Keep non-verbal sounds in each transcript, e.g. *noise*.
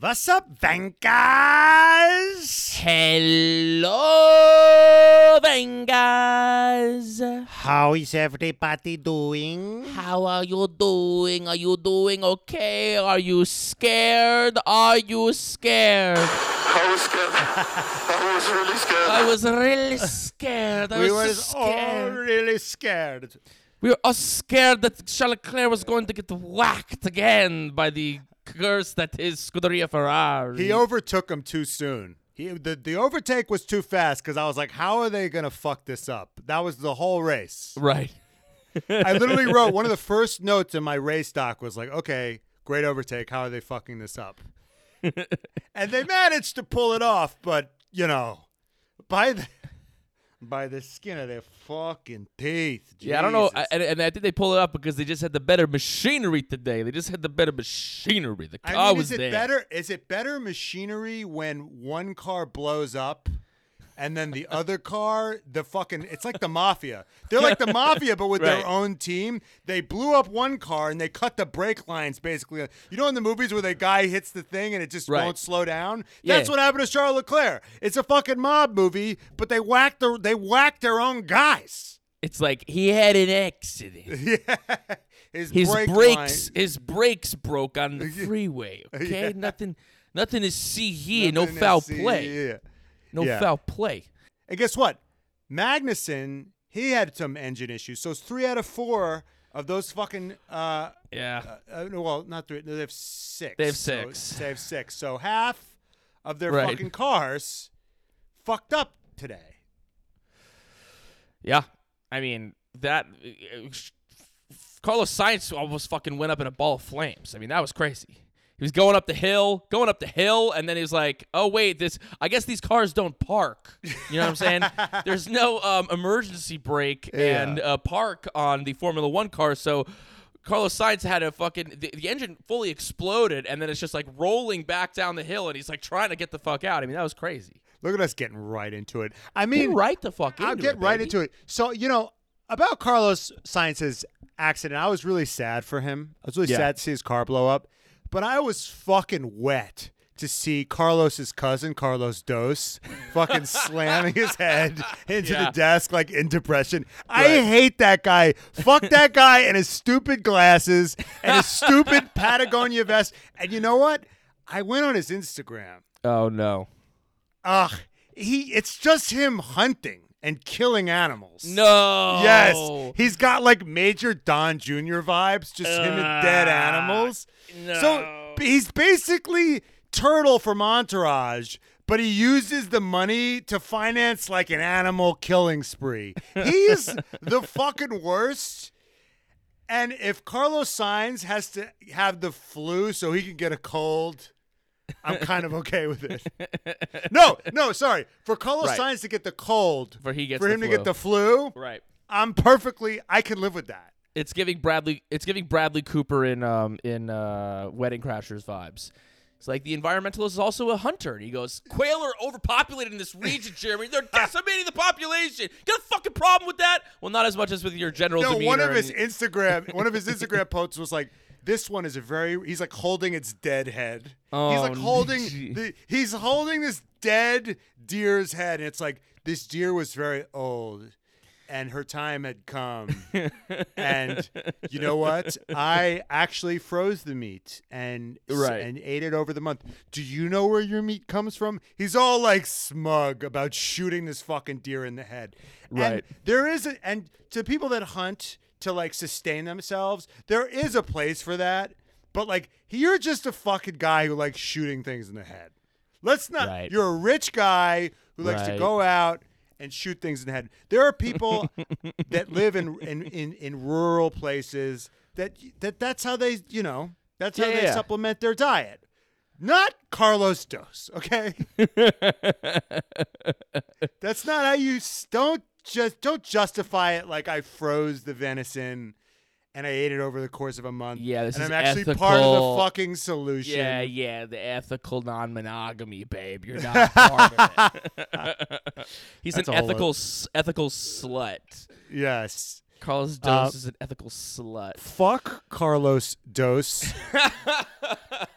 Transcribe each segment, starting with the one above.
What's up, Vengas? Hello, Vengas. How is everybody doing? How are you doing? Are you doing okay? Are you scared? Are you scared? I was scared. I was really scared. I was really scared. I we was were so all really scared. We were all scared that Charles Leclerc was going to get whacked again by the curse that is Scuderia Ferrari. He overtook him too soon. He, the, the overtake was too fast because I was like, how are they going to fuck this up? That was the whole race. right. I literally *laughs* wrote one of the first notes in my race doc was like, okay, great overtake. How are they fucking this up? *laughs* and they managed to pull it off, but you know, by the by the skin of their fucking teeth. Yeah, I don't know, I- and, and I think they pulled it up because they just had the better machinery today. They just had the better machinery. The car I mean, was is it there. better? Is it better machinery when one car blows up, and then the other car, the fucking, it's like the mafia. They're like the *laughs* mafia, but with their own team. They blew up one car and they cut the brake lines basically. You know, in the movies where the guy hits the thing and it just Right. won't slow down. That's Yeah. what happened to Charles Leclerc. It's a fucking mob movie, but they whacked the, they whacked their own guys. It's like he had an accident. *laughs* Yeah, his, His brake brakes, line- his brakes broke on the *laughs* freeway. Okay, Yeah. nothing, nothing to see here. No Nothing to foul play. Yeah. No Yeah. foul play. And guess what? Magnussen, he had some engine issues. So it's three out of four of those fucking. Uh, Yeah. uh, no, well, not three. No, they have six. They have So six. they have six. So half of their Right. fucking cars fucked up today. Yeah. I mean that. Carlos Sainz almost fucking went up in a ball of flames. I mean that was crazy. He was going up the hill, going up the hill, and then he was like, "Oh wait, this. I guess these cars don't park." You know what I'm saying? *laughs* There's no um, emergency brake and uh, park on the Formula One car, so Carlos Sainz had a fucking the, the engine fully exploded, and then it's just like rolling back down the hill, and he's like trying to get the fuck out. I mean, that was crazy. Look at us getting right into it. I Get mean, right the fuck I'll get it, right into it. So you know about Carlos Sainz's accident. I was really sad for him. I was really Yeah. sad to see his car blow up, but I was fucking wet to see Carlos's cousin Carlos Dos fucking *laughs* slamming his head into Yeah. the desk like in depression. I hate that guy. Fuck that guy and his stupid glasses and his stupid *laughs* Patagonia vest. And you know what? I went on his Instagram. Oh no. Ugh, he it's just him hunting and killing animals. No. Yes, he's got like Major Don Jr. vibes, just him and dead Ah, animals. no. So he's basically Turtle from Entourage, but he uses the money to finance like an animal killing spree. He's *laughs* the fucking worst. And if Carlos Sainz has to have the flu so he can get a cold, I'm kind of okay with it. *laughs* No, no, sorry. For Carlos Right. Sainz to get the cold, For he gets for the him to flu. get the flu, Right. I'm perfectly. I can live with that. It's giving Bradley. It's giving Bradley Cooper in um in uh, Wedding Crashers vibes. It's like the environmentalist is also a hunter, and he goes, "Quail are overpopulated in this region, Jeremy. They're *laughs* decimating the population. Got a fucking problem with that? Well, not as much as with your general No, demeanor. one of and- his Instagram, one of his Instagram *laughs* posts was like, "This one is a very." He's like holding its dead head. Oh, he's Oh, like holding the. He's holding this dead deer's head, and it's like this deer was very old, and her time had come. *laughs* and you know what? I actually froze the meat and Right. and ate it over the month. Do you know where your meat comes from? He's all like smug about shooting this fucking deer in the head. And Right. there is a, and to people that hunt to like sustain themselves, there is a place for that. But like you're just a fucking guy who likes shooting things in the head. Let's not Right. you're a rich guy who likes to go out and shoot things in the head. There are people *laughs* that live in, in, in, in rural places that that that's how they you know that's how Yeah, they yeah. supplement their diet. Not Carlos Dos, okay? *laughs* that's not how you don't just don't justify it like I froze the venison and I ate it over the course of a month. Yeah, this and is I'm actually part of the fucking solution. yeah, yeah, the ethical non-monogamy, babe. You're not part of it. *laughs* He's That's an ethical, s- ethical slut. Yes. Carlos Uh, Dos is an ethical slut. Fuck Carlos Dos. *laughs*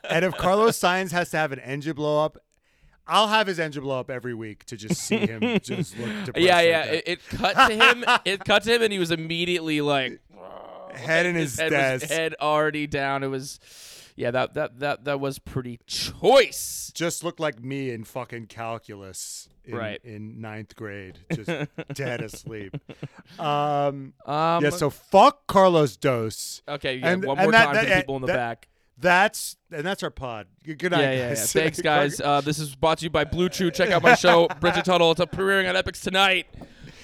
and if Carlos Sainz has to have an engine blow up, I'll have his engine blow up every week to just see him *laughs* just look depressed. Yeah, like yeah. It, it cut to him. it cut to him, and he was immediately like *laughs* head in his, head desk. head already down. It was, yeah. That that that that was pretty choice. Just looked like me in fucking calculus in, Right. in ninth grade, *laughs* just dead asleep. Um, Um, yeah, so fuck Carlos Dos. okay, and- one more that- time that- for people in the back. That's and that's our pod. Good night, Yeah, yeah, yeah. *laughs* Thanks, guys. Uh, this is brought to you by BlueChew. Check out my show, *laughs* Bridge and Tunnel. It's up premiering on Epix tonight.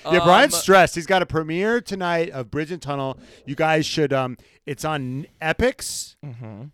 Yeah, Brian's Um, stressed. He's got a premiere tonight of Bridge and Tunnel. You guys should. Um, it's on Epix, Mm-hmm.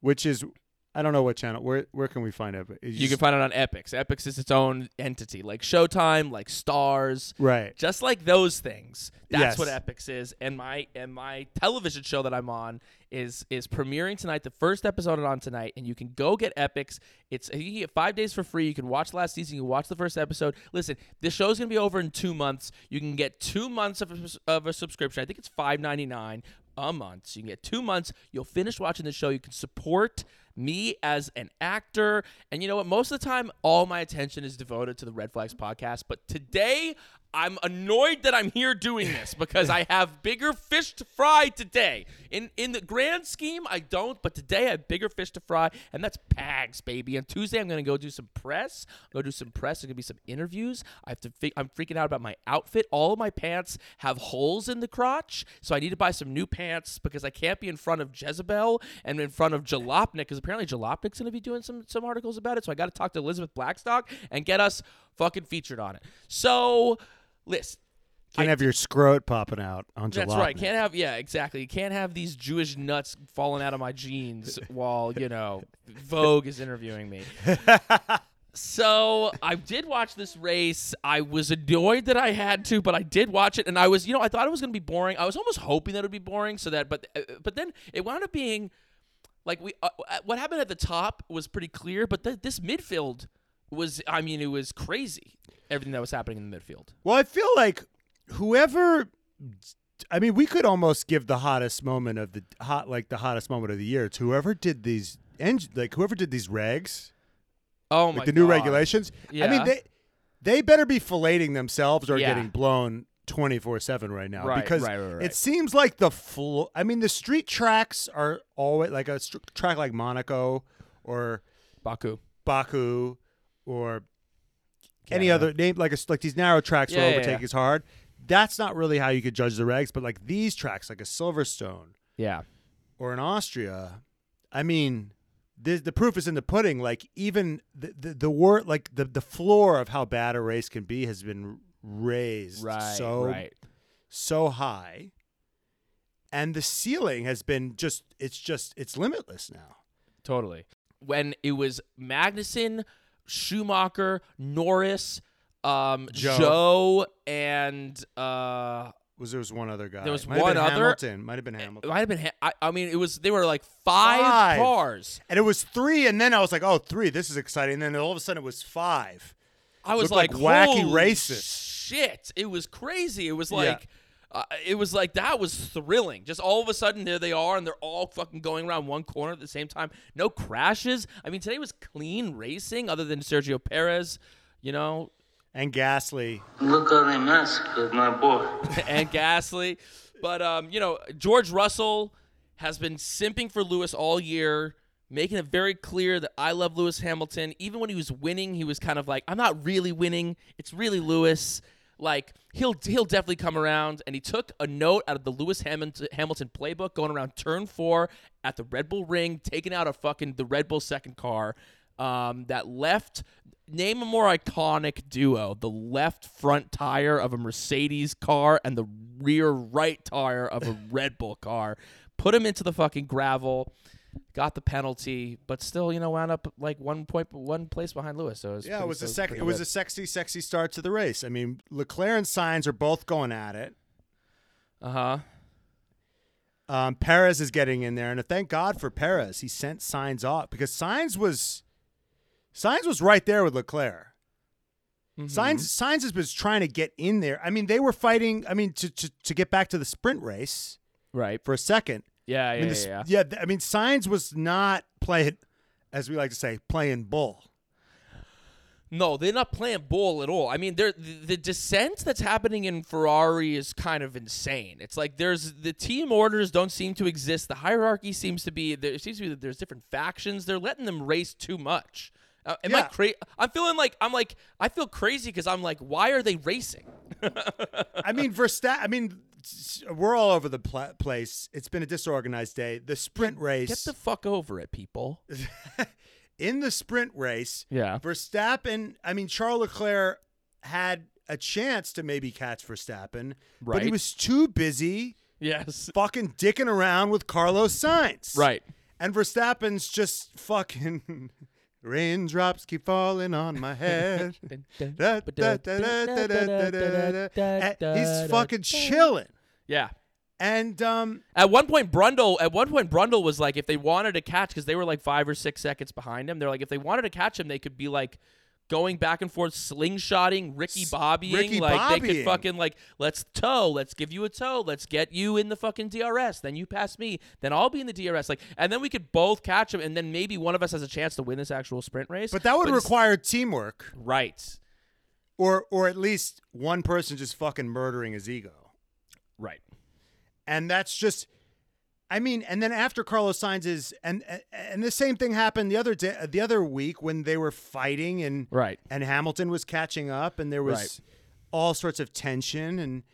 which is I don't know what channel. Where where can we find it? You can find it on Epix. Epix is its own entity, like Showtime, like Stars. right. just like those things. That's Yes. what Epix is, and my and my television show that I'm on is is premiering tonight. The first episode is on tonight, and you can go get Epix. It's you can get five days for free. You can watch last season. You can watch the first episode. Listen, this show's gonna be over in two months. You can get two months of a, of a subscription. I think it's five ninety nine a month. So you can get two months. You'll finish watching the show. You can support me as an actor. And you know what? Most of the time, all my attention is devoted to the Red Flags podcast. But today, I'm annoyed that I'm here doing this because I have bigger fish to fry today. In in the grand scheme, I don't, but today I have bigger fish to fry, and that's Pags, baby. And Tuesday, I'm gonna go do some press. Go do some press. There's gonna be some interviews. I have to. Fi- I'm freaking out about my outfit. All of my pants have holes in the crotch, so I need to buy some new pants because I can't be in front of Jezebel and in front of Jalopnik because apparently Jalopnik's gonna be doing some some articles about it. So I got to talk to Elizabeth Blackstock and get us fucking featured on it. So. Listen, Can't have your scrot popping out on that's right. Can't have yeah, exactly. You can't have these Jewish nuts falling out of my jeans *laughs* while you know Vogue is interviewing me. *laughs* So I did watch this race. I was annoyed that I had to, but I did watch it, and I was, you know, I thought it was going to be boring. I was almost hoping that it would be boring, so that, but, uh, but then it wound up being like we. Uh, uh, what happened at the top was pretty clear, but th- this midfield was, I mean, it was crazy. Everything that was happening in the midfield. Well, I feel like whoever. I mean, we could almost give the hottest moment of the hot, like the hottest moment of the year to whoever did these, eng- like whoever did these regs, Oh my like the new God. regulations. I mean, they they better be filleting themselves or Yeah. getting blown twenty four seven right now Right, because right, right, it seems like the full. I mean, the street tracks are always like a str- track like Monaco or Baku. Baku or any Canada. other name like a, like these narrow tracks Yeah, where yeah, yeah. is hard. That's not really how you could judge the regs, but like these tracks, like a Silverstone Yeah. or in Austria, I mean, the the proof is in the pudding. Like even the the, the word like the the floor of how bad a race can be has been raised Right. so right. so high, and the ceiling has been just it's just it's limitless now. Totally. When it was Magnussen, Schumacher, Norris, um, Joe. Joe. and uh, Was there was one other guy? There was Might one other- Hamilton. Might have been it Hamilton. might have been. Ha- I, I mean, it was. They were like five, Five. cars. And it was three, and then I was like, "Oh, three! This is exciting." And then all of a sudden, it was five. I was like like, wacky "Holy races." Shit! It was crazy. It was Yeah. Like. Uh, it was like that was thrilling. Just all of a sudden, there they are, and they're all fucking going around one corner at the same time. No crashes. I mean, today was clean racing, other than Sergio Perez. You know, And Gasly. Look how they massacred my boy. *laughs* and Gasly. But um, you know, George Russell has been simping for Lewis all year, making it very clear that I love Lewis Hamilton. Even when he was winning, he was kind of like, I'm not really winning. It's really Lewis. Like he'll he'll definitely come around. And he took a note out of the Lewis Hamilton, playbook, going around turn four at the Red Bull Ring, taking out a fucking the Red Bull second car. Um, that left name a more iconic duo the left front tire of a mercedes car and the rear right tire of a red bull car put him into the fucking gravel got the penalty but still you know wound up like one point one place behind lewis so it was Yeah, pretty- it was a so sec- It was good. a sexy, sexy start to the race. I mean, Leclerc and Sainz are both going at it. uh-huh Um, Perez is getting in there, and thank God for Perez. He sent Sainz off because Sainz was Sainz was right there with Leclerc. Sainz Sainz has been trying to get in there. I mean, they were fighting. I mean, to to, to get back to the sprint race Right. for a second. Yeah, I yeah, mean, yeah, the, yeah. yeah. I mean, Sainz was not playing, as we like to say, playing bull. No, they're not playing ball at all. I mean, the, the dissent that's happening in Ferrari is kind of insane. It's like there's the team orders don't seem to exist. The hierarchy seems to be there seems to be that there's different factions. They're letting them race too much. Uh, am I crazy? I'm feeling like I'm like I feel crazy because I'm like, why are they racing? *laughs* I mean, Verstappen. I mean, s- we're all over the pla- place. It's been a disorganized day. The sprint race. Get the fuck over it, people. *laughs* in the sprint race, Yeah. Verstappen, I mean, Charles Leclerc had a chance to maybe catch Verstappen, right. but he was too busy Yes. fucking dicking around with Carlos Sainz. Right. And Verstappen's just fucking *laughs* Raindrops keep falling on my head. He's fucking chilling. Yeah. And um, at one point, Brundle at one point Brundle was like, if they wanted to catch, because they were like five or six seconds behind him, they're like, if they wanted to catch him, they could be like going back and forth, slingshotting, Ricky Bobbying. Ricky like they could fucking like, let's tow, let's give you a tow, let's get you in the fucking DRS. Then you pass me, then I'll be in the DRS. Like, and then we could both catch him, and then maybe one of us has a chance to win this actual sprint race. but that would it's- require teamwork right, or or at least one person just fucking murdering his ego. right, and that's just I mean, and then after Carlos Sainz is and and the same thing happened the other day, the other week when they were fighting and right. and Hamilton was catching up and there was Right. all sorts of tension and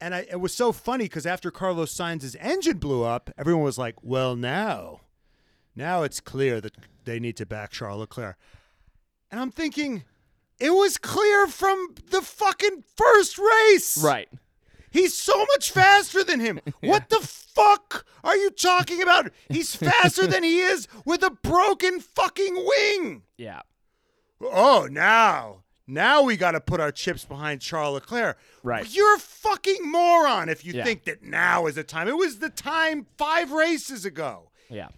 and I, it was so funny because after Carlos Sainz's engine blew up, everyone was like, "Well, now, now it's clear that they need to back Charles Leclerc," and I'm thinking, it was clear from the fucking first race, Right. He's so much faster than him. *laughs* What the fuck are you talking about? He's *laughs* faster than he is with a broken fucking wing. Yeah. Oh, now. Now we got to put our chips behind Charles Leclerc. Right. You're a fucking moron if you Yeah. think that now is the time. It was the time 5 races ago. Yeah.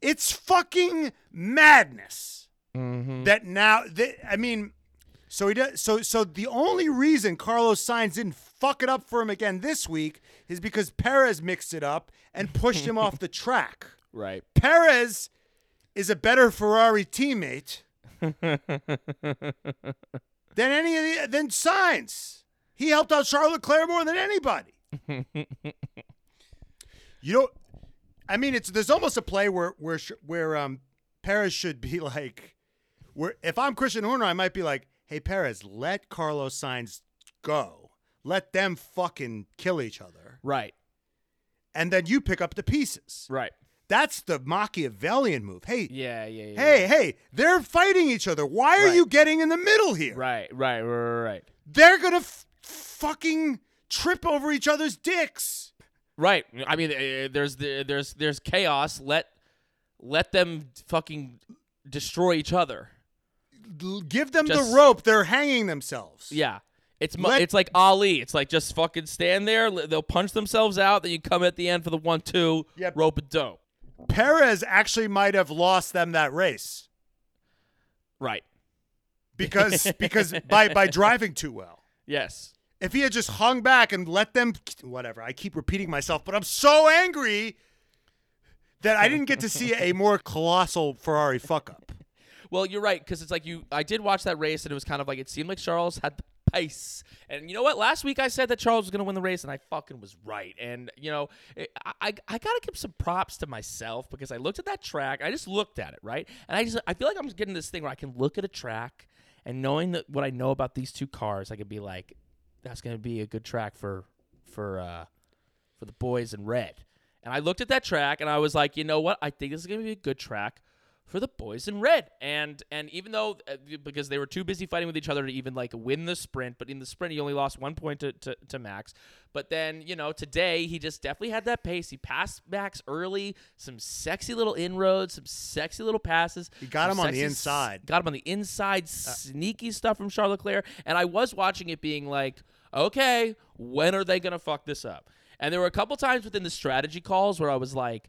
It's fucking madness Mm-hmm. that now that I mean so he does so so the only reason Carlos Sainz didn't fuck it up for him again this week is because Perez mixed it up and pushed him off *laughs* the track. Right. Perez is a better Ferrari teammate *laughs* than any of the than Sainz. He helped out Charles Leclerc more than anybody. *laughs* you know, I mean, it's there's almost a play where where where um Perez should be like, where if I'm Christian Horner, I might be like, hey Perez, let Carlos Sainz go, let them fucking kill each other, Right. and then you pick up the pieces. Right. That's the Machiavellian move. Hey, Yeah. Yeah. yeah hey, hey, they're fighting each other. Why are Right. you getting in the middle here? Right. Right. Right. Right. right. They're gonna f- fucking trip over each other's dicks. Right. I mean, uh, there's the, there's there's chaos. Let let them fucking destroy each other. Give them Just- the rope. They're hanging themselves. Yeah. It's mu- Let- it's like Ali. It's like just fucking stand there. They'll punch themselves out. Then you come at the end for the one two. Yep. Rope and dope. Perez actually might have lost them that race Right. because *laughs* because by by driving too well. Yes. If he had just hung back and let them whatever, I keep repeating myself, but I'm so angry that I didn't get to see a more colossal Ferrari fuck up. Well, you're right because it's like you. I did watch that race and it was kind of like it seemed like Charles had the pace. And you know what? Last week I said that Charles was going to win the race, and I fucking was right. And you know, it- I I, I gotta give some props to myself because I looked at that track. I just looked at it right, and I just I feel like I'm getting this thing where I can look at a track and knowing that what I know about these two cars, I could be like, that's going to be a good track for for uh for the boys in red. And I looked at that track and I was like, you know what? I think this is going to be a good track for the boys in red. And and even though uh, because they were too busy fighting with each other to even like win the sprint, but in the sprint he only lost one point to, to, to Max. But then you know today he just definitely had that pace. He passed Max early, some sexy little inroads, some sexy little passes. He got him on the inside. Got him on the inside, sneaky stuff from Charles Leclerc. And I was watching it being like, okay, when are they going to fuck this up? And there were a couple times within the strategy calls where I was like,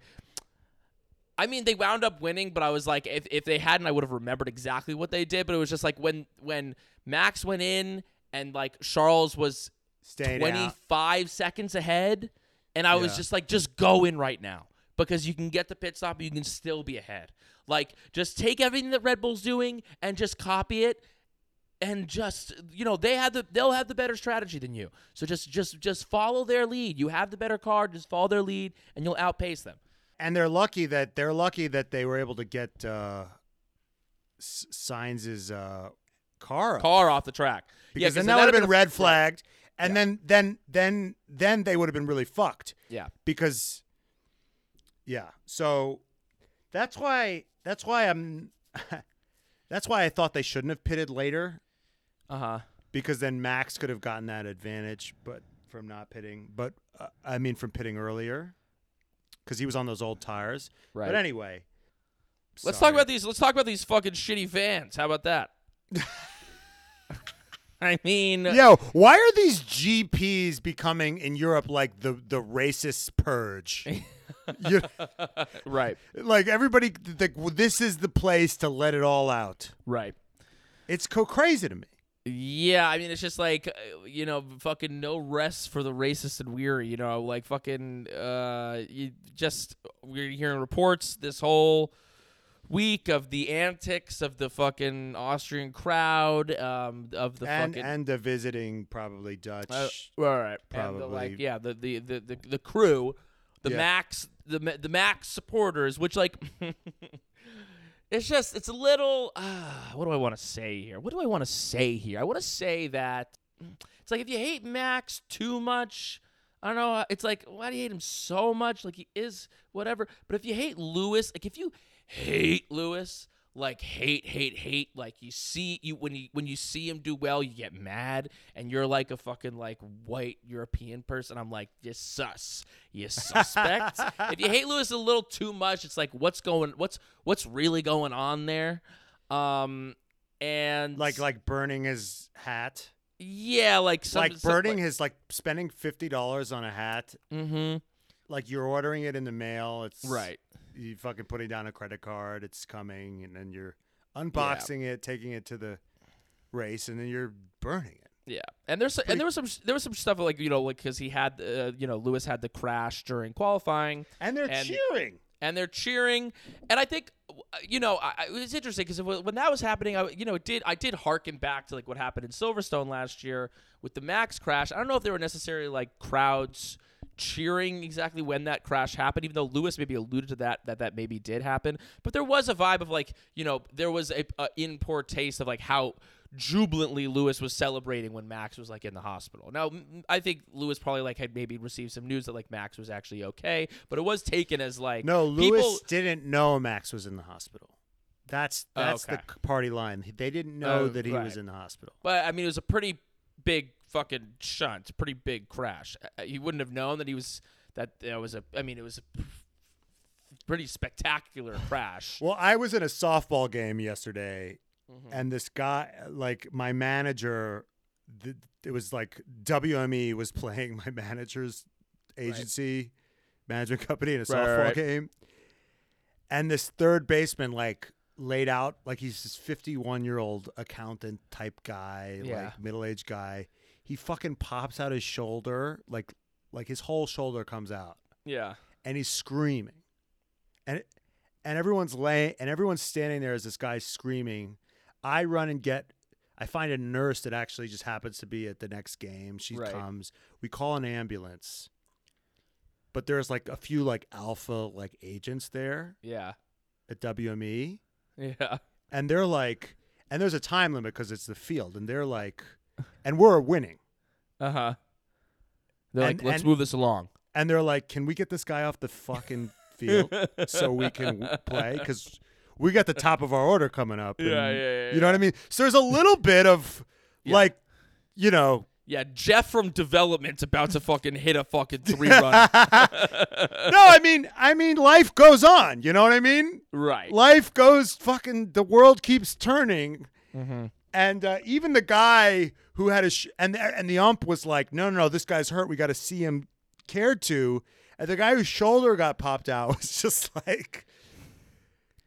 I mean, they wound up winning, but I was like, if, if they hadn't, I would have remembered exactly what they did. But it was just like when when Max went in and like Charles was Staying out. 25 seconds ahead, and I was just like, just go in right now because you can get the pit stop, you can still be ahead. Like, just take everything that Red Bull's doing and just copy it. And just you know they have the they'll have the better strategy than you. So just just just follow their lead. You have the better car. Just follow their lead, and you'll outpace them. And they're lucky that they're lucky that they were able to get uh, S- Sainz' uh, car. Car off the track. because yeah, then that would have that'd been red flagged, and then then then then they would have been really fucked Yeah. because yeah. So that's why that's why I'm *laughs* that's why I thought they shouldn't have pitted later Uh huh. because then Max could have gotten that advantage, but from not pitting, but uh, I mean from pitting earlier because he was on those old tires. Right. But anyway, Let's sorry. talk about these. Let's talk about these fucking shitty fans. How about that? *laughs* I mean, Yo, why are these GPs becoming in Europe like the the racist purge? *laughs* you, right, like everybody, like this is the place to let it all out. right. It's co crazy to me. Yeah, I mean, it's just like uh, you know, fucking no rest for the racist and weary. You know, like fucking, uh, you just we're hearing reports this whole week of the antics of the fucking Austrian crowd, um, of the and fucking. and the visiting probably Dutch. Uh, all right, And the, Probably. like yeah, the the the the, the crew, the Yeah. Max, the the Max supporters, which like. *laughs* It's just, it's a little. Uh, what do I want to say here? What do I want to say here? I want to say that it's like if you hate Max too much, I don't know. It's like why do you hate him so much? Like he is whatever. But if you hate Lewis, like if you hate Lewis, like hate, hate, hate, like you see you when you when you see him do well, you get mad, and you're like a fucking like white European person. I'm like, you sus, you suspect. *laughs* if you hate Lewis a little too much, it's like what's going, what's what's really going on there, um, and like like burning his hat, yeah, like some, like burning his like spending fifty dollars on a hat. mm-hmm. Like you're ordering it in the mail. It's right. You fucking putting down a credit card. It's coming, and then you're unboxing it, taking it to the race, and then you're burning it. Yeah, and there's and there was some there was some stuff like you know like because he had uh, you know Lewis had the crash during qualifying And they're And- cheering. and they're cheering and I think you know I, I- it was interesting because when that was happening I you know it did I did harken back to like what happened in Silverstone last year with the Max crash I don't know if there were necessarily like crowds cheering exactly when that crash happened even though Lewis maybe alluded to that that that maybe did happen but there was a vibe of like you know there was a, a in poor taste of like how jubilantly Lewis was celebrating when Max was like in the hospital. Now, I think Lewis probably like had maybe received some news that like Max was actually okay, but it was taken as like No, Lewis people- didn't know Max was in the hospital. That's Oh, that's okay. the party line. They didn't know Oh, that he right. was in the hospital. But I mean, it was a pretty big fucking shunt, pretty big crash. Uh, He wouldn't have known that he was that that was a. I mean, it was a pretty spectacular crash. Well, I was in a softball game yesterday, Mm-hmm. and this guy, like my manager, th- it was like WME was *laughs* playing my manager's agency management company in a Right, right, softball right. game, and this third baseman like laid out like he's this 51 year old accountant type guy, Yeah. like middle aged guy. He fucking pops out his shoulder, like like his whole shoulder comes out Yeah. and he's screaming, and and everyone's laying and everyone's standing there as this guy's screaming. I run and get. I find a nurse that actually just happens to be at the next game. She Right. comes. We call an ambulance, but there's like a few like alpha like agents there Yeah. at WME, Yeah. and they're like, and there's a time limit because it's the field, and they're like, and we're winning. Uh huh. They're And- like, let's and- move this along. and they're like, "Can we get this guy off the fucking field *laughs* so we can w- play? Because we got the top of our order coming up." Yeah, and- yeah, yeah, You know what I mean? So there's a little bit of Yeah. like, you know, Yeah, Jeff from development's about to fucking hit a fucking three run. *laughs* no, I mean, I mean, life goes on. You know what I mean? right. Life goes fucking. The world keeps turning. Mm-hmm. And uh, even the guy who had a sh- and and the ump was like, no, no, no, this guy's hurt. We got to see him cared to. And the guy whose shoulder got popped out *laughs* was just like,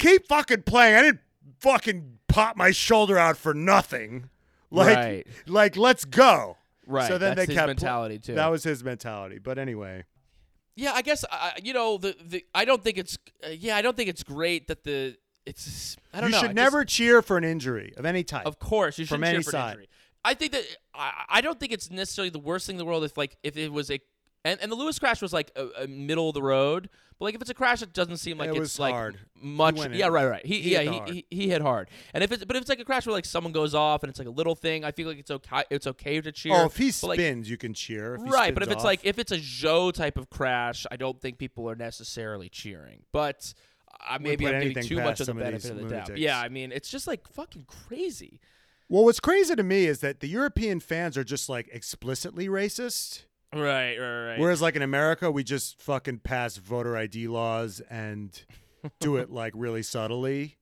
keep fucking playing. I didn't fucking pop my shoulder out for nothing. Like, Right. like let's go. Right. So then That's they his kept mentality too. That was his mentality. But anyway, Yeah, I guess I you know the, the I don't think it's uh, yeah I don't think it's great that the it's I don't you know. You should I just- never cheer for an injury of any type. of course you should cheer for side. an injury. I think that I, I don't think it's necessarily the worst thing in the world if like if it was a and, and the Lewis crash was like a, a middle of the road, but like if it's a crash, it doesn't seem like It it's like hard. much. Yeah, right, right. He, He yeah hit he, hard. he he hit hard. And if it's but if it's like a crash where like someone goes off and it's like a little thing, I feel like it's okay. It's okay to cheer. oh, if he but, like, spins, you can cheer. If right, but if spins it's like if it's a Joe type of crash, I don't think people are necessarily cheering. But uh, maybe I'm giving too much of the some of benefit of the doubt. Yeah, I mean it's just like fucking crazy. well, what's crazy to me is that the European fans are just like explicitly racist. Right, right, right. Whereas, like in America, we just fucking pass voter ID laws and do it *laughs* like really subtly,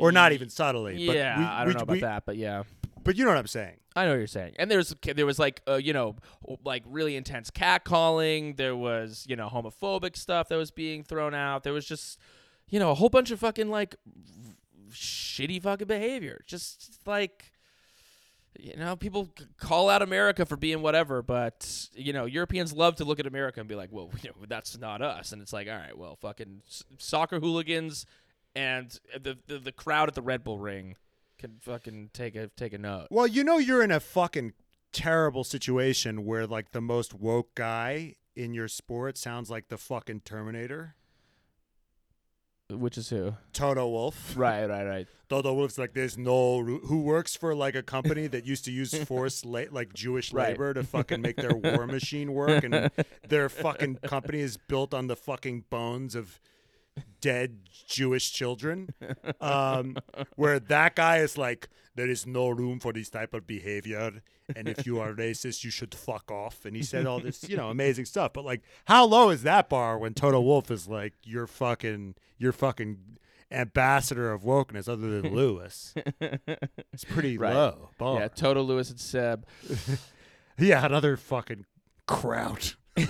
or not even subtly. but yeah, we- I don't we- know about we- that, but yeah. But you know what I'm saying. I know what you're saying. And there's there was like uh, you know like really intense catcalling. There was you know homophobic stuff that was being thrown out. There was just you know a whole bunch of fucking like shitty fucking behavior. Just like you know people call out America for being whatever, but you know Europeans love to look at America and be like, well, *laughs* you know, that's not us. And it's like, all right, well, fucking soccer hooligans and the the, the crowd at the Red Bull Ring can fucking take a take a note. Well, you know you're in a fucking terrible situation where like the most woke guy in your sport sounds like the fucking Terminator. Which is who? Toto Wolff. *laughs* Right, right, right. Toto Wolff's like there's no ru- who works for like a company that used to use *laughs* forced la- like Jewish Right. labor to fucking make their war *laughs* machine work and their fucking company is built on the fucking bones of dead Jewish children. Um, where that guy is like there is no room for this type of behavior and if you are *laughs* racist you should fuck off and he said all this you know amazing stuff but like how low is that bar when Toto Wolff is like you're fucking you're fucking ambassador of wokeness other than *laughs* Lewis. It's pretty Right. low. Bar. Yeah, Toto, Lewis, and Seb. *laughs* Yeah, another fucking kraut. *laughs*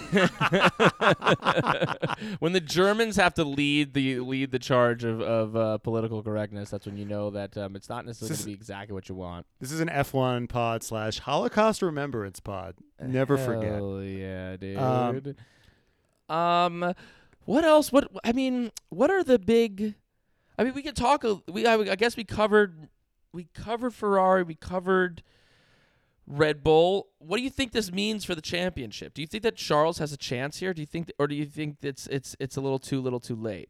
when the Germans have to lead the lead the charge of, of uh, political correctness, that's when you know that um, it's not necessarily going to be exactly what you want. This is an F1 pod slash Holocaust remembrance pod. Never forget. Hell yeah, dude. Um, Um, what else? What I mean, what are the big? I mean, we could talk. We I, I guess we covered we covered Ferrari. We covered Red Bull. What do you think this means for the championship? Do you think that Charles has a chance here? Do you think, or do you think it's it's it's a little too little too late?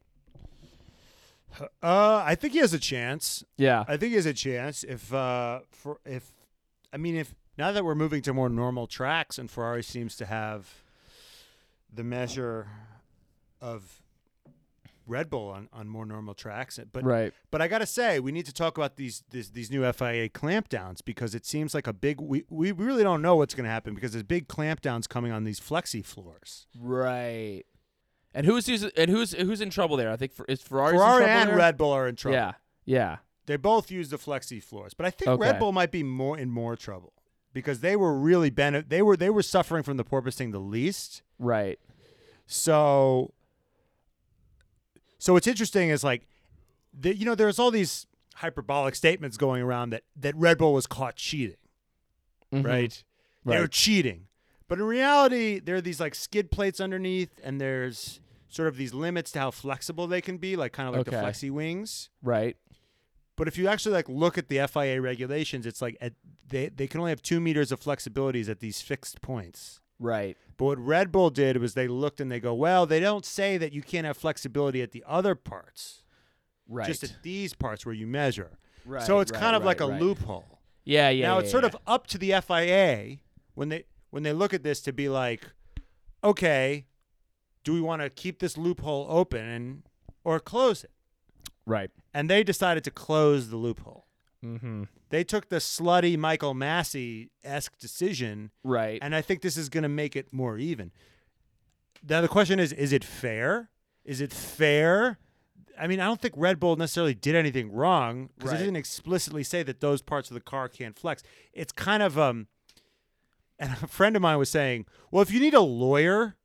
Uh, I think he has a chance. Yeah. I think he has a chance if uh for if I mean if now that we're moving to more normal tracks and Ferrari seems to have the measure of Red Bull on, on more normal tracks but right. but I got to say we need to talk about these, these these new FIA clampdowns because it seems like a big we, we really don't know what's going to happen because there's big clampdowns coming on these flexi floors. Right. And who's who's and who's who's in trouble there? I think for, is Ferrari Ferrari in trouble and there? Red Bull are in trouble. Yeah. Yeah. They both use the flexi floors, but I think Okay. Red Bull might be more in more trouble because they were really bene- they were they were suffering from the porpoising the least. Right. So so what's interesting is like the, you know there's all these hyperbolic statements going around that that Red Bull was caught cheating, Mhm. right? They're Right. cheating. But in reality, there are these like skid plates underneath and there's sort of these limits to how flexible they can be, like kind of like the flexi wings. Right. But if you actually like look at the FIA regulations, it's like at, they they can only have two meters of flexibilities at these fixed points. Right. But what Red Bull did was they looked and they go, well, they don't say that you can't have flexibility at the other parts, Right. just at these parts where you measure. right. so it's right, kind of right, like a right. loophole. Yeah. Yeah. now yeah, it's sort yeah. of up to the FIA when they when they look at this to be like, okay, do we want to keep this loophole open and or close it? right. And they decided to close the loophole. Mm-hmm. They took the slutty Michael Masi esque decision, Right. and I think this is going to make it more even. Now the question is: Is it fair? Is it fair? I mean, I don't think Red Bull necessarily did anything wrong because Right. it didn't explicitly say that those parts of the car can't flex. It's kind of um. And *laughs* a friend of mine was saying, "Well, if you need a lawyer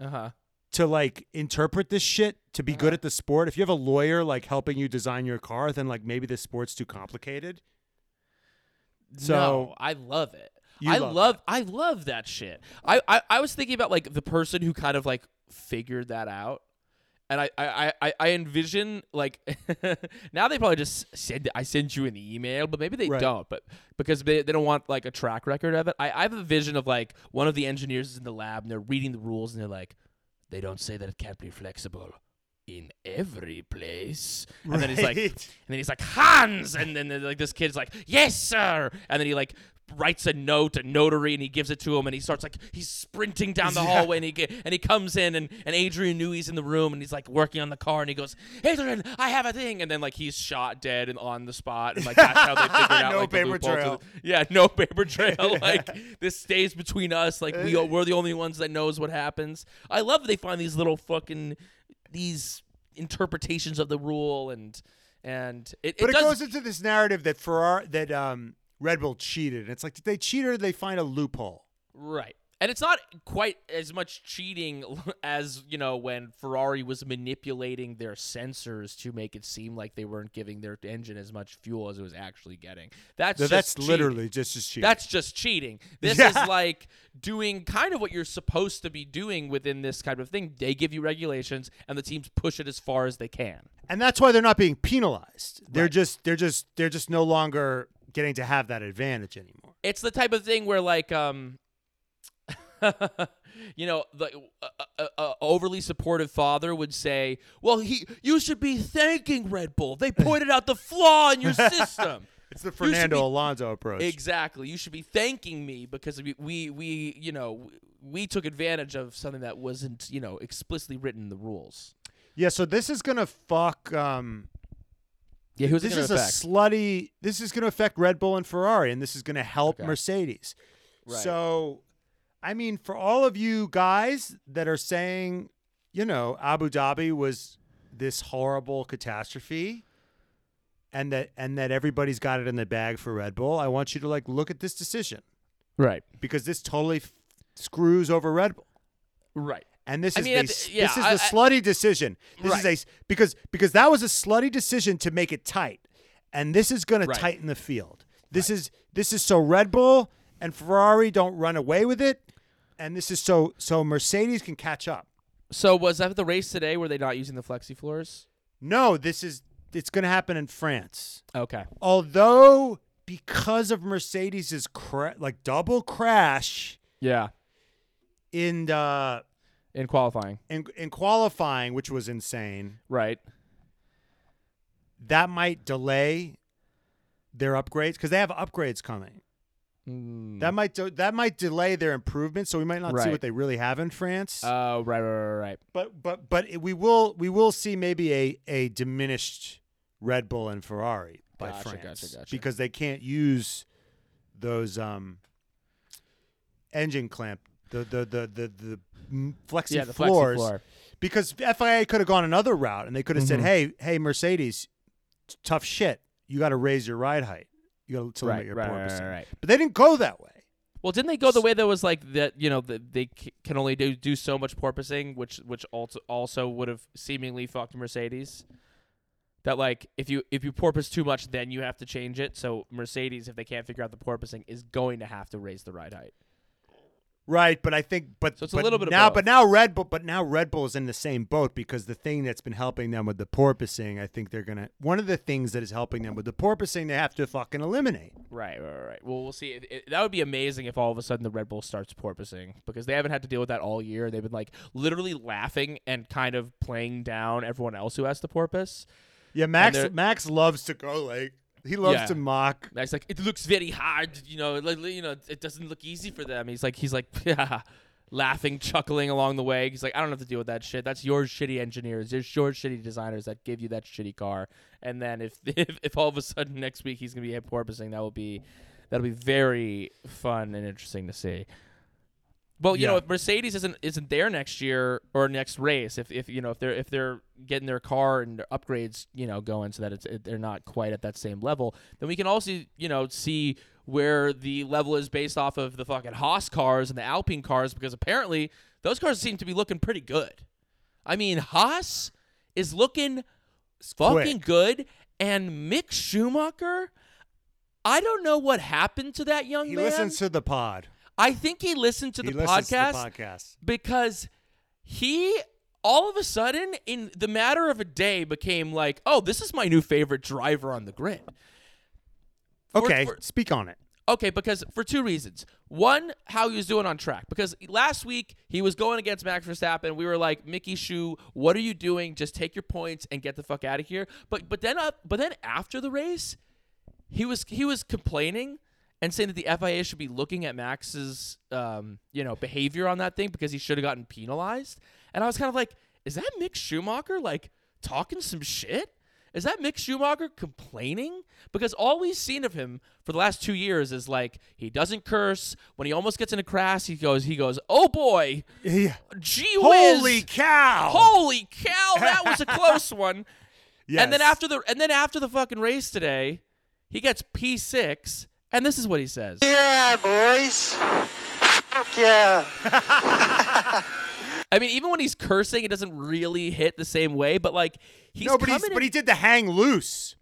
uh huh. To like interpret this shit to be Uh-huh. good at the sport. If you have a lawyer like helping you design your car, then like maybe the sport's too complicated. So no, I love it. I love love, I love that shit. I, I I was thinking about like the person who kind of like figured that out. And I, I, I, I envision like *laughs* now they probably just said I send you an email, but maybe they Right. don't. But because they, they don't want like a track record of it. I, I have a vision of like one of the engineers is in the lab and they're reading the rules and they're like, they don't say that it can't be flexible in every place. And then he's like, and then he's like Hans, and then like this kid's like yes sir, and then he like writes a note, a notary, and he gives it to him, and he starts like he's sprinting down the *laughs* Yeah. hallway, and he get, and he comes in, and and Adrian Newey's in the room, and he's like working on the car, and he goes Adrian, I have a thing, and then like he's shot dead and on the spot, and like that's how they *laughs* figured out No like paper trail. the- yeah, no paper trail. *laughs* like this stays between us. Like we we're the only ones that knows what happens. I love that they find these little fucking these interpretations of the rule and and it, but it, does, goes into this narrative that Ferrari that um Red Bull cheated. And it's like did they cheat or did they find a loophole? right and it's not quite as much cheating *laughs* as you know when ferrari was manipulating their sensors to make it seem like they weren't giving their engine as much fuel as it was actually getting that's So just that's cheating. literally just as cheating. That's just cheating. This Yeah. is like doing kind of what you're supposed to be doing within this kind of thing. They give you regulations, and the teams push it as far as they can. and that's why they're not being penalized. They're Right. just they're just they're just no longer getting to have that advantage anymore. It's the type of thing where, like, um, *laughs* you know, the uh, uh, uh, overly supportive father would say, "Well, he, you should be thanking Red Bull. They pointed out the flaw in your *laughs* system." It's the Fernando be- Alonso approach. Exactly. You should be thanking me because we, we, we, you know, we took advantage of something that wasn't, you know, explicitly written in the rules. yeah, so this is gonna fuck. Um, Yeah, who's this is a affect? slutty. This is gonna affect Red Bull and Ferrari, and this is gonna help Okay. Mercedes. Right. So, I mean, for all of you guys that are saying, you know, Abu Dhabi was this horrible catastrophe. And that and that everybody's got it in the bag for Red Bull. I want you to like look at this decision right, because this totally f- screws over Red Bull. right. And this I is mean, the, the- yeah, this is I- the slutty decision. This is Right. a s- because because that was a slutty decision to make it tight, and this is going to tighten the field. This is this is so Red Bull and Ferrari don't run away with it, and this is so so Mercedes can catch up. So was that the race today? Were they not using the flexi floors? No, this is it's going to happen in France. Okay. Although because of Mercedes's cra- like double crash Yeah. in uh In qualifying. in, in qualifying, which was insane. Right. that might delay their upgrades because they have upgrades coming. Mm. That might do, that might delay their improvements, so we might not see what they really have in France. Oh, right, right, right, right. but but but it- we will we will see maybe a a diminished Red Bull and Ferrari by Gotcha, France gotcha, gotcha. because they can't use those um engine clamp the the the the, the flexi Yeah, the floors flexi floor. because FIA could have gone another route and they could have said, Mhm. "Hey, hey, Mercedes, tough shit. You got to raise your ride height. You got to limit Right, your right, right, porpoising." right, right. But they didn't go that way. Well, didn't they go the way that was like that? You know, they c- can only do do so much porpoising, which which also also would have seemingly fucked Mercedes. That like if you if you porpoise too much, then you have to change it. So Mercedes, if they can't figure out the porpoising, is going to have to raise the ride height. Right, but I think, but So it's a little bit of now, both. but now Red Bull, but now Red Bull is in the same boat because the thing that's been helping them with the porpoising, I think they're gonna. One of the things that is helping them with the porpoising, they have to fucking eliminate. Right, right, right, right. Well, we'll see. It, it, that would be amazing if all of a sudden the Red Bull starts porpoising because they haven't had to deal with that all year. They've been like literally laughing and kind of playing down everyone else who has the porpoise. Yeah, Max. Max loves to go like he loves Yeah. to mock. Max like it looks very hard, you know. Like you know, it doesn't look easy for them. He's like he's like yeah, *laughs* laughing, chuckling along the way. He's like I don't have to deal with that shit. That's your shitty engineers, there's your shitty designers that give you that shitty car. And then if *laughs* if, if all of a sudden next week he's gonna be porpoising, that will be that'll be very fun and interesting to see. Well, you know, if Mercedes isn't isn't there next year or next race, if if you know if they're if they're getting their car and their upgrades, you know, going so that it's it, they're not quite at that same level, then we can also you know see where the level is based off of the fucking Haas cars and the Alpine cars because apparently those cars seem to be looking pretty good. I mean, Haas is looking fucking quick. good, and Mick Schumacher. I don't know what happened to that young He man. He listens to the pod. I think he listened to he the podcast to the podcast. because he all of a sudden in the matter of a day became like, "Oh, this is my new favorite driver on the grid." For- Okay, for- speak on it. Okay, because for two reasons. One, how he was doing on track. Because last week he was going against Max Verstappen. We were like, Mickey Shu, what are you doing? Just take your points and get the fuck out of here. But but then up but then after the race, he was he was complaining and saying that the FIA should be looking at Max's um, you know, behavior on that thing because he should have gotten penalized. And I was kind of like, is that Mick Schumacher like talking some shit? Is that Mick Schumacher complaining? Because all we've seen of him for the last two years is like he doesn't curse. When he almost gets in a crash, he goes, he goes, "Oh boy, Yeah. gee whiz, Holy cow! holy cow, that was a *laughs* close one." Yes. And then after the and then after the fucking race today, he gets P six, and this is what he says. Yeah, boys. Fuck yeah. *laughs* I mean, even when he's cursing, it doesn't really hit the same way. But like, he's no, but he's, coming but he did the hang loose.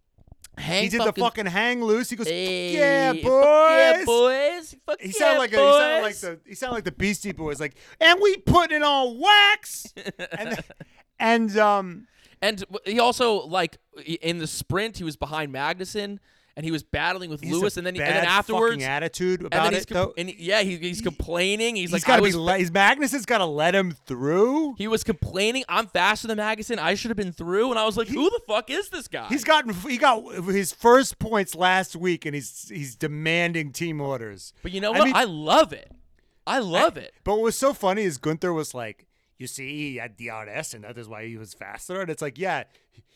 hang he did the fucking hang loose. He goes, Hey, yeah, fuck boys. yeah, boys. Fuck He yeah, sounded like a, he sounded like the he sounded like the Beastie Boys, like, and we putting it on wax. *laughs* and, and um, And he also like in the sprint, he was behind Magnussen, and he was battling with he's Lewis, and then and then afterwards, fucking attitude about it and he- yeah, he, he's complaining. He's, He's like, got I to be. was, Le- he's Magnussen's got to let him through. he was complaining. I'm faster than Magnussen. I should have been through. And I was like, who the fuck is this guy? He's gotten he got his first points last week, and he's he's demanding team orders. but you know I what? mean- I love it. I love it. But what was so funny is Gunther was like, "You see, he had DRS, and that is why he was faster." And it's like, yeah,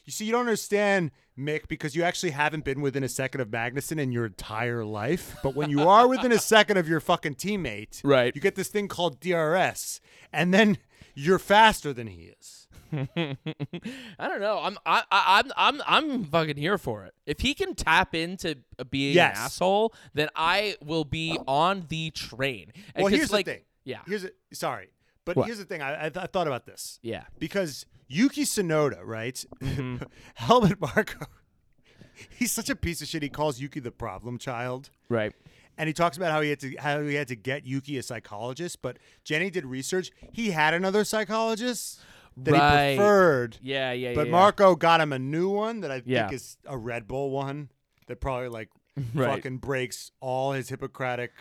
you see, you don't understand, Mick, because you actually haven't been within a second of Magnussen in your entire life. But when you are within a second of your fucking teammate, Right. you get this thing called DRS, and then you're faster than he is. *laughs* I don't know. I'm I, I I'm I'm I'm fucking here for it. If he can tap into being Yes. an asshole, then I will be on the train. And Well, here's like, the thing. Yeah. Here's a, sorry, but What? here's the thing. I, I, th- I thought about this. Yeah. because Yuki Tsunoda, right? Mm-hmm. *laughs* Helmut Marko. *laughs* He's such a piece of shit. He calls Yuki the problem child. Right. And he talks about how he had to how he had to get Yuki a psychologist, but Jenny did research. He had another psychologist that Right. he preferred, Yeah. Yeah. but yeah, Marko got him a new one that I Yeah. think is a Red Bull one that probably like *laughs* Right. fucking breaks all his Hippocratic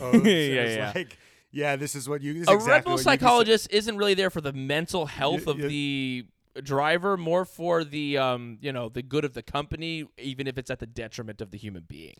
oaths. Yeah, yeah. Like, yeah, this is what you. This is a exactly Red Bull what Yuki said. psychologist isn't really there for the mental health Y- of y- the driver, more for the um, you know, the good of the company, even if it's at the detriment of the human being.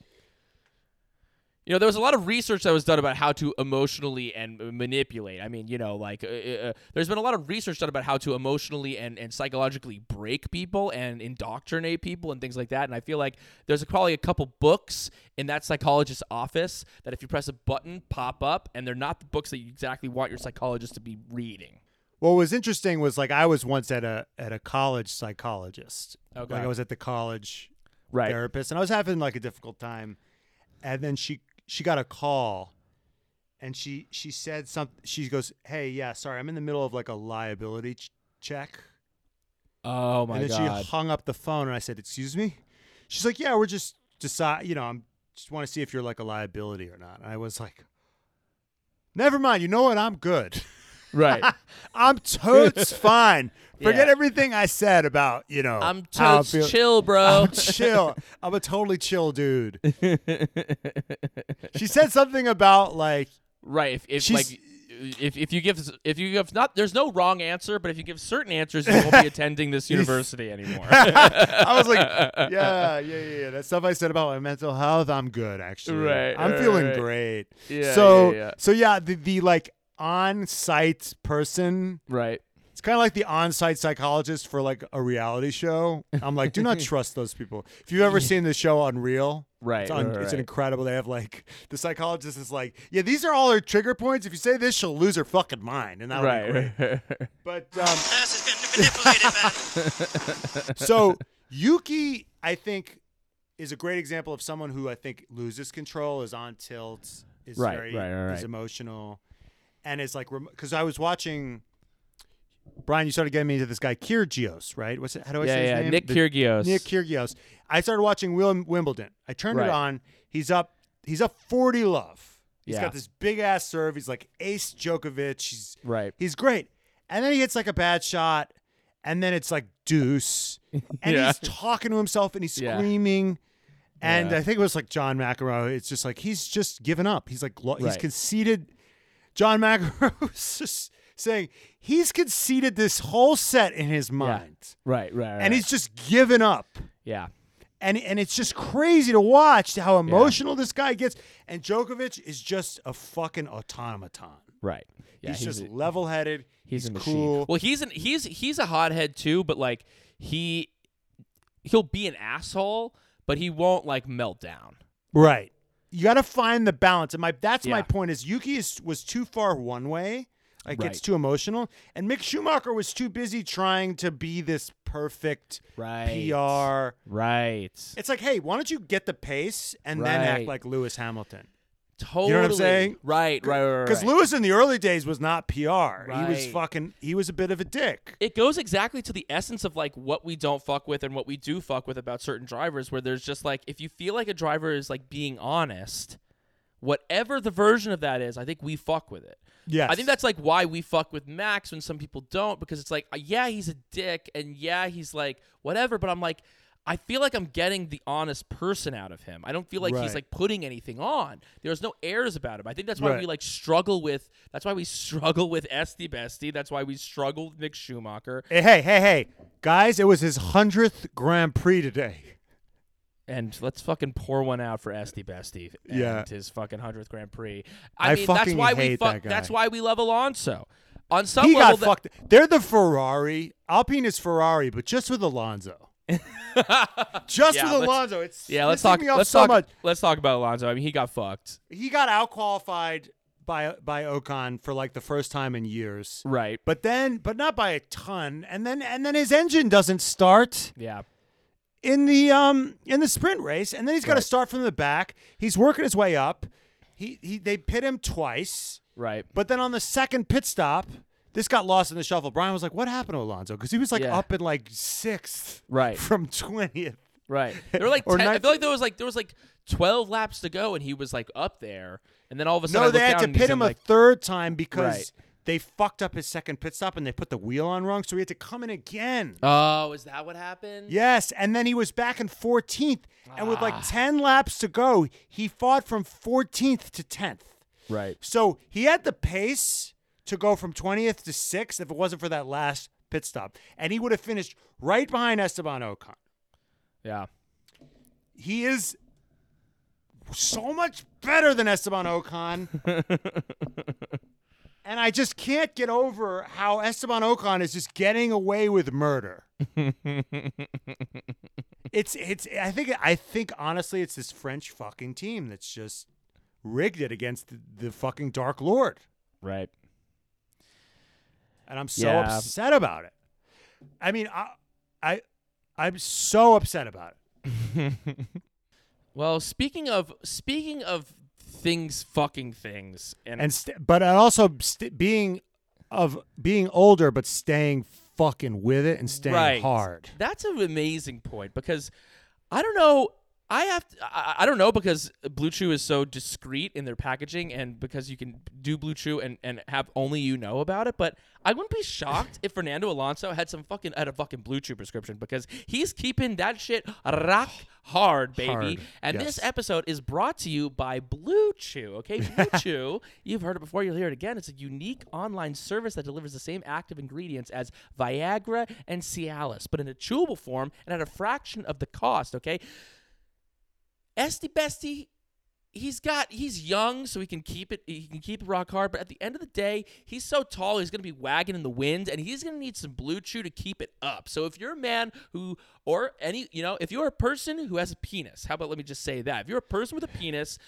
You know, there was a lot of research that was done about how to emotionally and manipulate. I mean, you know, like uh, uh, there's been a lot of research done about how to emotionally and, and psychologically break people and indoctrinate people and things like that. And I feel like there's probably a couple books in that psychologist's office that if you press a button, pop up, and they're not the books that you exactly want your psychologist to be reading. What was interesting was like I was once at a at a college psychologist. Okay. Like I was at the college Right. therapist, and I was having like a difficult time. And then she she got a call, and she she said something. She goes, "Hey, yeah, sorry, I'm in the middle of like a liability ch- check." Oh my God. and then god. she hung up the phone, and I said, "Excuse me." She's like, "Yeah, we're just decide. You know, I'm just want to see if you're like a liability or not." And I was like, "Never mind. You know what? I'm good." *laughs* right. *laughs* I'm totes *laughs* fine. Forget Yeah. everything I said about, you know, I'm how I totes feel- chill, bro. I'm *laughs* chill. I'm a totally chill dude. she said something about like right. If, if She's- like if, if you give if you give not there's no wrong answer, but if you give certain answers, you won't be attending this university anymore. I was like, yeah, yeah, yeah, yeah. That stuff I said about my mental health, I'm good actually. Right, I'm right, feeling right. great. Yeah, So yeah, yeah. so yeah, the the like on-site person right. It's kind of like the on-site psychologist for like a reality show. I'm like, do not *laughs* trust those people. If you've ever seen the show Unreal, Right, It's, un- right, it's incredible. They have like the psychologist is like, yeah, these are all her trigger points. If you say this, she'll lose her fucking mind, and that'll be great. Right. But um, Ass has been manipulated, man. *laughs* so Yuki, I think, is a great example of someone who I think loses control, is on tilt, is Right, very right, right, is right. emotional, and is like because I was watching Brian, you started getting me into this guy Kyrgios, right? What's it? How do I yeah, say his yeah. name? Nick The- Kyrgios. Nick Kyrgios. I started watching Wim- Wimbledon. I turned Right. it on. He's up. He's up forty love. He's Yeah. got this big ass serve. He's like Ace Djokovic. He's Right. He's great. And then he hits like a bad shot, and then it's like deuce, *laughs* and Yeah. he's talking to himself and he's screaming. And. I think it was like John McEnroe. It's just like he's just given up. He's like he's Right. conceded. John McEnroe *laughs* was just saying he's conceded this whole set in his mind, Right, right, right. and he's just given up. yeah. And and it's just crazy to watch how emotional this guy gets. And Djokovic is just a fucking automaton. Right. Yeah, he's, just level headed. he's, He's, a machine. cool. Well, he's an he's he's a hothead too, but like he he'll be an asshole, but he won't like melt down. Right. You got to find the balance. And my that's my point is Yuki is, was too far one way. Like Right. it's too emotional. And Mick Schumacher was too busy trying to be this perfect Right. PR. Right. It's like, hey, why don't you get the pace and then act like Lewis Hamilton? Totally. You know what I'm saying? Right, right, right. Because right. Lewis in the early days was not PR. He was fucking. He was a bit of a dick. it goes exactly to the essence of like what we don't fuck with and what we do fuck with about certain drivers where there's just like if you feel like a driver is like being honest whatever the version of that is i think we fuck with it Yes. i think that's like why we fuck with max when some people don't because it's like uh, yeah he's a dick and yeah he's like whatever but i'm like I feel like I'm getting the honest person out of him. I don't feel like Right. he's like putting anything on. There's no airs about him. I think that's why Right. we like struggle with. That's why we *laughs* struggle with Esty Bestie. That's why we struggle with Mick Schumacher. Hey, hey, hey, hey, guys! It was his hundredth Grand Prix today. And let's fucking pour one out for Esty Bestie and Yeah. his fucking hundredth Grand Prix. I, I mean, that's fucking why we hate fuck. that guy. That's why we love Alonso. On some he level, got fucked. They're the Ferrari. Alpine is Ferrari, but just with Alonso. *laughs* just Yeah, with Alonso. It's yeah, let's talk. Let's so talk. much. Let's talk about Alonso. I mean, he got fucked. He got out qualified by by Ocon for like the first time in years. Right. But then, but not by a ton. And then, and then his engine doesn't start Yeah. in the um in the sprint race, and then he's got to Right. start from the back. He's working his way up. He he they pit him twice. Right. But then on the second pit stop, this got lost in the shuffle. Brian was like, "What happened to Alonso?" Because he was like Yeah. up in like sixth, Right. from twentieth. Right. There were like *laughs* Or 10, I ninth- feel like there was like there was like twelve laps to go, and he was like up there, and then all of a sudden, No, they had down to and he's pit in, him a third time because Right. they fucked up his second pit stop and they put the wheel on wrong, so he had to come in again. Oh, is that what happened? Yes, and then he was back in 14th, and with Ah. like 10 laps to go, he fought from 14th to 10th. Right. So he had the pace to go from 20th to 6th if it wasn't for that last pit stop. And he would have finished right behind Esteban Ocon. Yeah. He is so much better than Esteban Ocon. *laughs* and I just can't get over how Esteban Ocon is just getting away with murder. *laughs* it's it's I think I think honestly it's this French fucking team that's just rigged it against the, the fucking Dark Lord. Right. And I'm so Yeah. upset about it. I mean, I I I'm so upset about it. *laughs* Well, speaking of speaking of things, fucking things, and, and st- but also st- being of being older but staying fucking with it and staying right, hard. That's an amazing point because I don't know. I have to, I, I don't know because BlueChew is so discreet in their packaging and because you can do BlueChew and, and have only you know about it. But I wouldn't be shocked *laughs* if Fernando Alonso had some fucking had a fucking BlueChew prescription because he's keeping that shit rock hard, baby. Hard, And this episode is brought to you by BlueChew. Okay, *laughs* Blue Chew. You've heard it before. You'll hear it again. It's a unique online service that delivers the same active ingredients as Viagra and Cialis, but in a chewable form and at a fraction of the cost. Okay. Esty Bestie, he's got he's young, so he can keep it he can keep it rock hard. But at the end of the day, he's so tall, he's gonna be wagging in the wind, and he's gonna need some blue chew to keep it up. So if you're a man who or any you know, if you're a person who has a penis, how about let me just say that. If you're a person with a penis,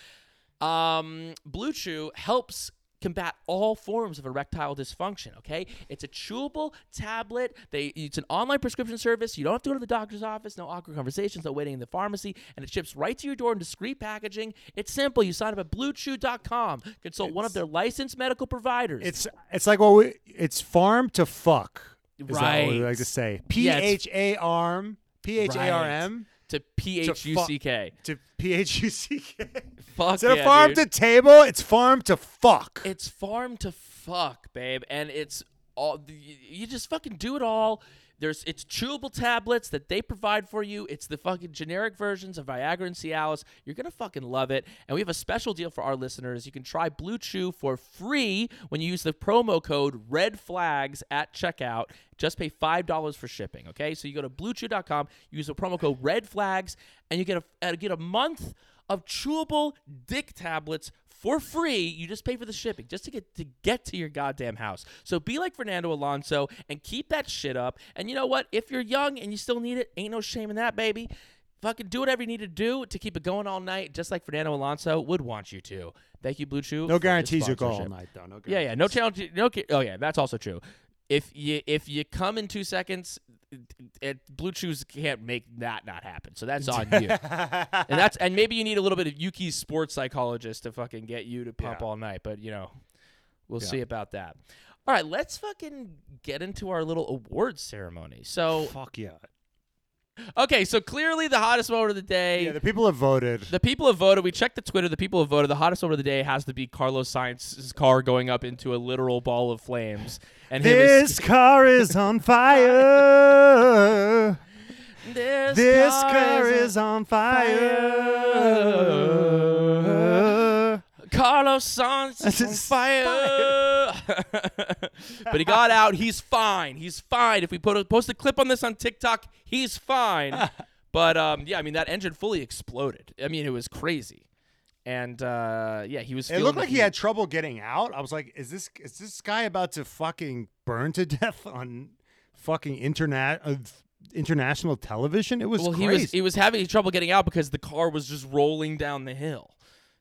um, BlueChew helps combat all forms of erectile dysfunction. Okay, it's a chewable tablet. They it's an online prescription service. You don't have to go to the doctor's office. No awkward conversations. No waiting in the pharmacy, and it ships right to your door in discreet packaging. It's simple. You sign up at BlueChew.com. Consult one of their licensed medical providers. It's it's like well, we, it's farm to fuck Is that what we Right. like to say? p-h-a-r-m p-h-a-r-m Yeah, it's- H A R M. P H A R M to P H U C K. to P H U C K. Fuck Instead of yeah, farm dude. to table, it's farm to fuck. It's farm to fuck, babe, and it's all you you just fucking do it all. There's it's chewable tablets that they provide for you. It's the fucking generic versions of Viagra and Cialis. You're gonna fucking love it. And we have a special deal for our listeners. You can try BlueChew for free when you use the promo code Red Flags at checkout. Just pay five dollars for shipping. Okay, so you go to BlueChew.com, use the promo code Red Flags, and you get a uh, get a month of chewable dick tablets for free. You just pay for the shipping just to get to get to your goddamn house. So be like Fernando Alonso and keep that shit up. And you know what? If you're young and you still need it, ain't no shame in that, baby. Fucking do whatever you need to do to keep it going all night, just like Fernando Alonso would want you to. Thank you, BlueChew. No guarantees you'll go all night though. No Yeah, yeah. No challenge. No. Oh, yeah. That's also true. If you if you come in two seconds, it, BlueChews can't make that not happen. So that's on you. *laughs* and that's and maybe you need a little bit of Yuki's sports psychologist to fucking get you to pump Yeah. all night. But you know, we'll Yeah. see about that. All right, let's fucking get into our little awards ceremony. So Fuck yeah. Okay, so clearly the hottest moment of the day. Yeah, the people have voted. The people have voted. We checked the Twitter. The people have voted. The hottest moment of the day has to be Carlos Sainz's car going up into a literal ball of flames. And him is- This car is on fire. *laughs* this, This car is on fire. Carlos Sainz is on fire. *laughs* but he got out. He's fine. He's fine. If we put a, post a clip on this on TikTok, he's fine. *laughs* but um, yeah, I mean that engine fully exploded. I mean it was crazy. And uh, yeah, he was. It looked like he had trouble getting out. I was like, is this is this guy about to fucking burn to *laughs* death on fucking internet uh, international television? It was well, crazy. he was he was having trouble getting out because the car was just rolling down the hill.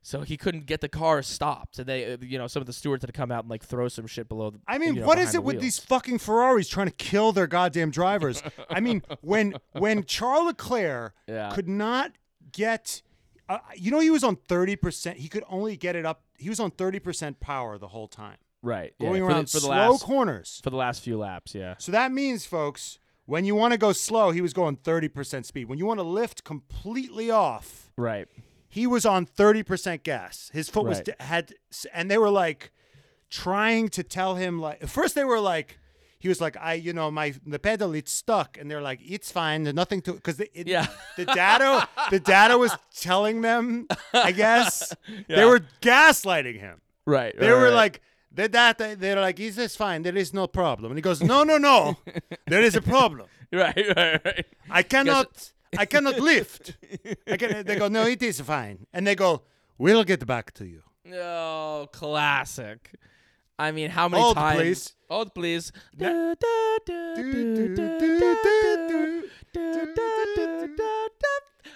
So he couldn't get the car stopped. And they, uh, you know, some of the stewards had to come out and like throw some shit below. The, I mean, you know, what is the it with these fucking Ferraris trying to kill their goddamn drivers? I mean, *laughs* when when Charles Leclerc Yeah. could not get, uh, you know, he was on thirty percent. He could only get it up. He was on thirty percent power the whole time, right yeah, going for the- around for the, slow last corners. for the last few laps? Yeah, So that means, folks, when you want to go slow, he was going thirty percent speed. When you want to lift completely off, right. He was on 30% gas. His foot was Right. d- had and they were like trying to tell him like at first they were like he was like I you know my the pedal it's stuck and they're like it's fine there's nothing to cuz the it, Yeah. the data the data was telling them I guess *laughs* they were gaslighting him. Right. They right, were right. like the data they're like is this fine there is no problem and he goes no no no *laughs* there is a problem. right, right, right. I cannot I cannot lift. I can, they go, no, it is fine. And they go, we'll get back to you. Oh, classic. I mean, how many Hold, times? please. Hold, please.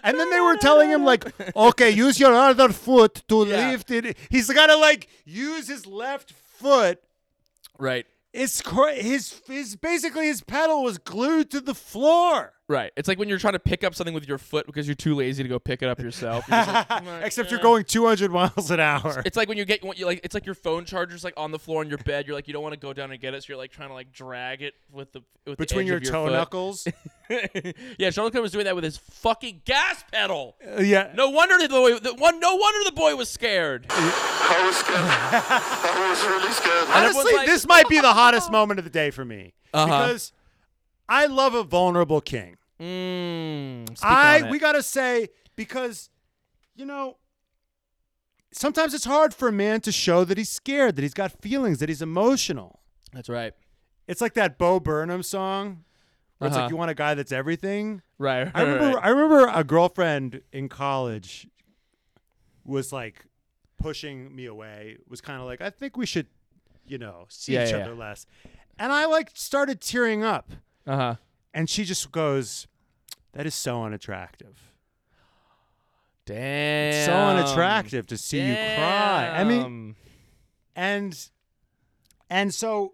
And then they were telling him like, okay, use your other foot to Yeah. lift it. He's got to like use his left foot. Right. It's cra- his his basically his pedal was glued to the floor. Right. It's like when you're trying to pick up something with your foot because you're too lazy to go pick it up yourself. You're just like, *laughs* "I'm Except you're eh." going 200 miles an hour. It's like when you get when you like it's like your phone charger's like on the floor in your bed. You're like you don't want to go down and get it, so you're like trying to like drag it with the with the Between edge your of toe foot. knuckles. *laughs* yeah, Charlotte was doing that with his fucking gas pedal. Uh, yeah. No wonder the boy. The one. No wonder the boy was scared. I was scared. I was really scared. Honestly, like- this might be the hottest moment of the day for me Uh-huh. because I love a vulnerable king. Mm, I we gotta say because you know sometimes it's hard for a man to show that he's scared, that he's got feelings, that he's emotional. That's right. It's like that Bo Burnham song. Where it's Uh-huh. like you want a guy that's everything. Right. I remember I remember a girlfriend in college was like pushing me away, was kind of like, I think we should, you know, see Yeah, each yeah, other yeah. less. And I like started tearing up. Uh huh. And she just goes, That is so unattractive. Damn. It's so unattractive to see you cry. I mean, and and so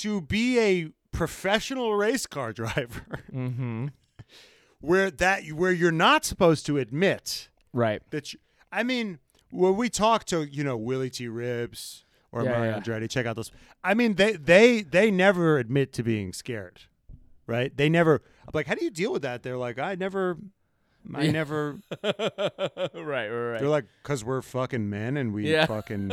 to be a professional race car *laughs* driver Mm-hmm. where that where you're not supposed to admit Right. that you, I mean, when we talk to, you know, Willy T. Ribbs or Yeah, Mario yeah. Andretti. Check out those. I mean, they they they never admit to being scared, right? They never. I'm like, how do you deal with that? They're like, I never, I Yeah. never. *laughs* right, right, right. They're like, because we're fucking men and we Yeah. fucking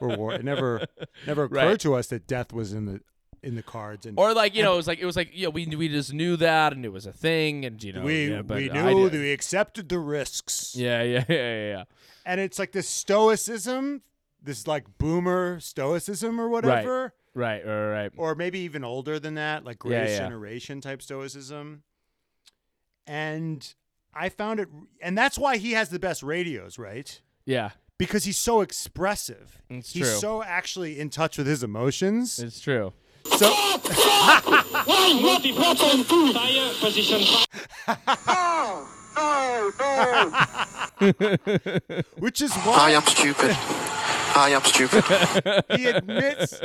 we're war. It never *laughs* never occurred Right. to us that death was in the in the cards and. or like you know, it was like it was like you know, we we just knew that and it was a thing and you know we yeah, but we knew that we accepted the risks. Yeah, yeah, *laughs* yeah, yeah, yeah. and it's like this stoicism, this like boomer stoicism or whatever, Right, right, or right. or maybe even older than that, like greatest yeah. generation type stoicism. And I found it, and that's why he has the best radios, right? Yeah, Because he's so expressive. It's he's true. so actually in touch with his emotions. it's true. So Multi-button fire position. which is why I am stupid. *laughs* I am stupid. *laughs* he admits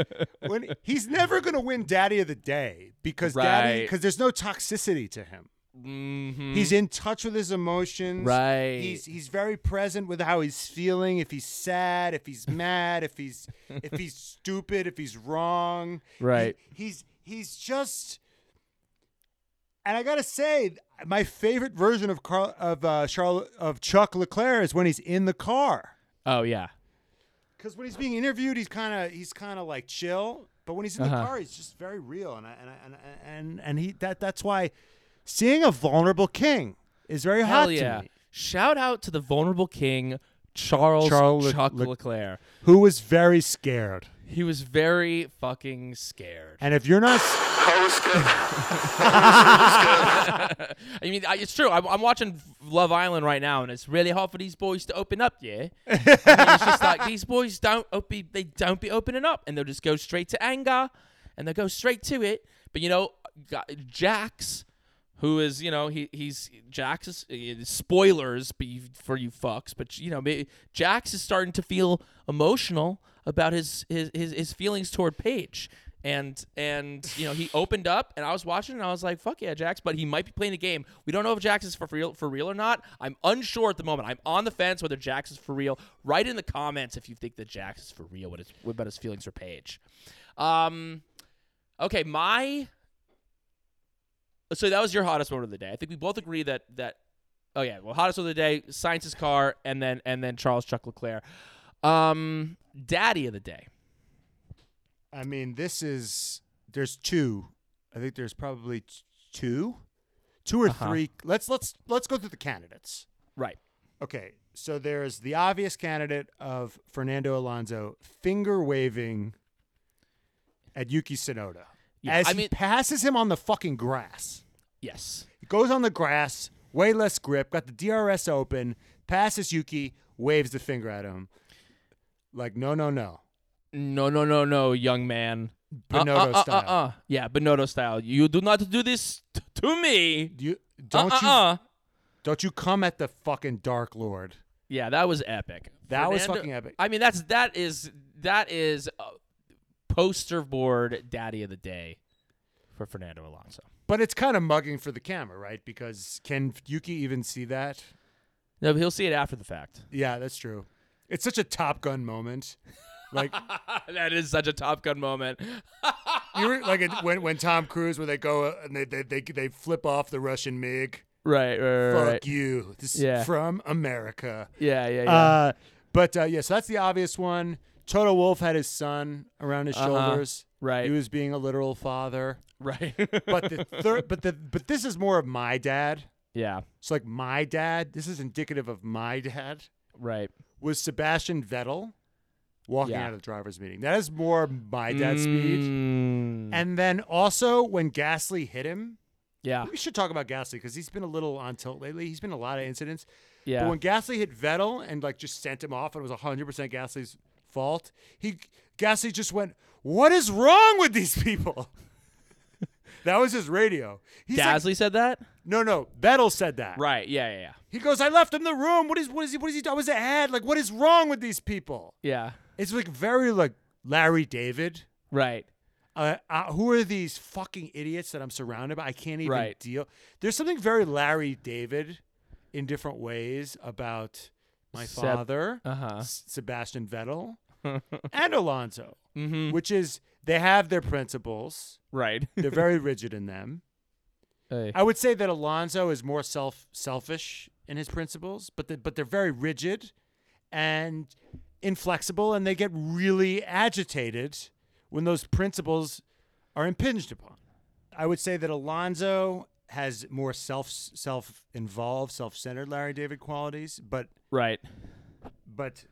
when he's never going to win Daddy of the Day because Daddy because there's no toxicity to him. Mm-hmm. He's in touch with his emotions. Right. He's he's very present with how he's feeling. If he's sad, if he's mad, if he's if he's *laughs* stupid, if he's wrong. Right. He- he's he's just. And I gotta say, my favorite version of Carl of uh, Charlotte of Chuck Leclerc is when he's in the car. oh yeah, Because when he's being interviewed, he's kind of he's kind of like chill, but when he's in the Uh-huh. car, he's just very real, and I, and I, and and and he that that's why seeing a vulnerable king is very hell hot yeah. to me. Shout out to the vulnerable king Charles, Charles Le- Chuck Le- Leclerc. Who was very scared, He was very fucking scared. and if you're not, *laughs* *laughs* I mean, I, it's true. I'm, I'm watching Love Island right now, and it's really hard for these boys to open up. Yeah, I mean, it's just like these boys don't op- be, they don't be opening up, and they'll just go straight to anger, and they'll go straight to it. But you know, got- Jax, who is you know he he's Jax is uh, spoilers be- for you fucks, but you know maybe Jax is starting to feel emotional about his his his, his feelings toward Paige. And and you know he opened up and I was watching and I was like fuck yeah Jax but he might be playing a game we don't know if Jax is for real for real or not I'm unsure at the moment I'm on the fence whether Jax is for real write in the comments if you think that Jax is for real what, what about his feelings for Paige um okay my so that was your hottest moment of the day. I think we both agree that that oh yeah, well hottest of the day, Sainz's car, and then and then Charles Chuck Leclerc. Um, Daddy of the day. I mean, this is there's two. I think there's probably t- two, two or Uh-huh. three. Let's let's let's go through the candidates. Right. Okay, so there's the obvious candidate of Fernando Alonso finger waving at Yuki Tsunoda Yeah, as I he mean- passes him on the fucking grass. Yes. He goes on the grass, way less grip, got the DRS open, passes Yuki, waves the finger at him. Like, no, no, no. No, no, no, no, young man. Binotto uh, uh, style. Uh, uh, Yeah, Binotto style. You do not do this t- to me. You don't uh, you uh, uh. don't you come at the fucking Dark Lord. Yeah, that was epic. That was fucking epic. I mean, that's that is that is uh, poster board daddy of the day for Fernando Alonso. But it's kind of mugging for the camera, right? Because can Yuki even see that? No, but he'll see it after the fact. Yeah, that's true. It's such a Top Gun moment. Like *laughs* that is such a Top Gun moment. *laughs* you were like it, when when Tom *laughs* Cruise when they go uh, and they they they, they flip off the Russian MiG. right, right, right. Fuck right. you. This is from America. Yeah, yeah, yeah. Uh, but uh, yeah, so that's the obvious one. Toto Wolff had his son around his Uh-huh. shoulders. Right. He was being a literal father. right. But the third, but the but this is more of my dad. yeah, It's like my dad. This is indicative of my dad. right. Was Sebastian Vettel walking Yeah. out of the drivers' meeting? That is more my dad's speed. Mm, And then also when Gasly hit him, yeah, we should talk about Gasly because he's been a little on tilt lately. He's been a lot of incidents. Yeah, But when Gasly hit Vettel and like just sent him off, and it was hundred percent Gasly's fault. He Gasly just went, "What is wrong with these people?" That was his radio. He's like- Gasly said that. no, no, Vettel said that. Right. Yeah, yeah, yeah. He goes, "I left him the room. What is what is he? What is he? I was ahead. Like, what is wrong with these people?" Yeah. It's like very like Larry David. Right. Uh, uh, who are these fucking idiots that I'm surrounded by? I can't even Right. deal. There's something very Larry David in different ways about my Seb- father, Uh huh. S- Sebastian Vettel, *laughs* and Alonso, Mm-hmm. which is they have their principles. Right. *laughs* They're very rigid in them. Hey. I would say that Alonso is more self selfish in his principles, but the, but they're very rigid and inflexible, and they get really agitated when those principles are impinged upon. I would say that Alonso has more self self involved, self centered Larry David qualities, but Right. but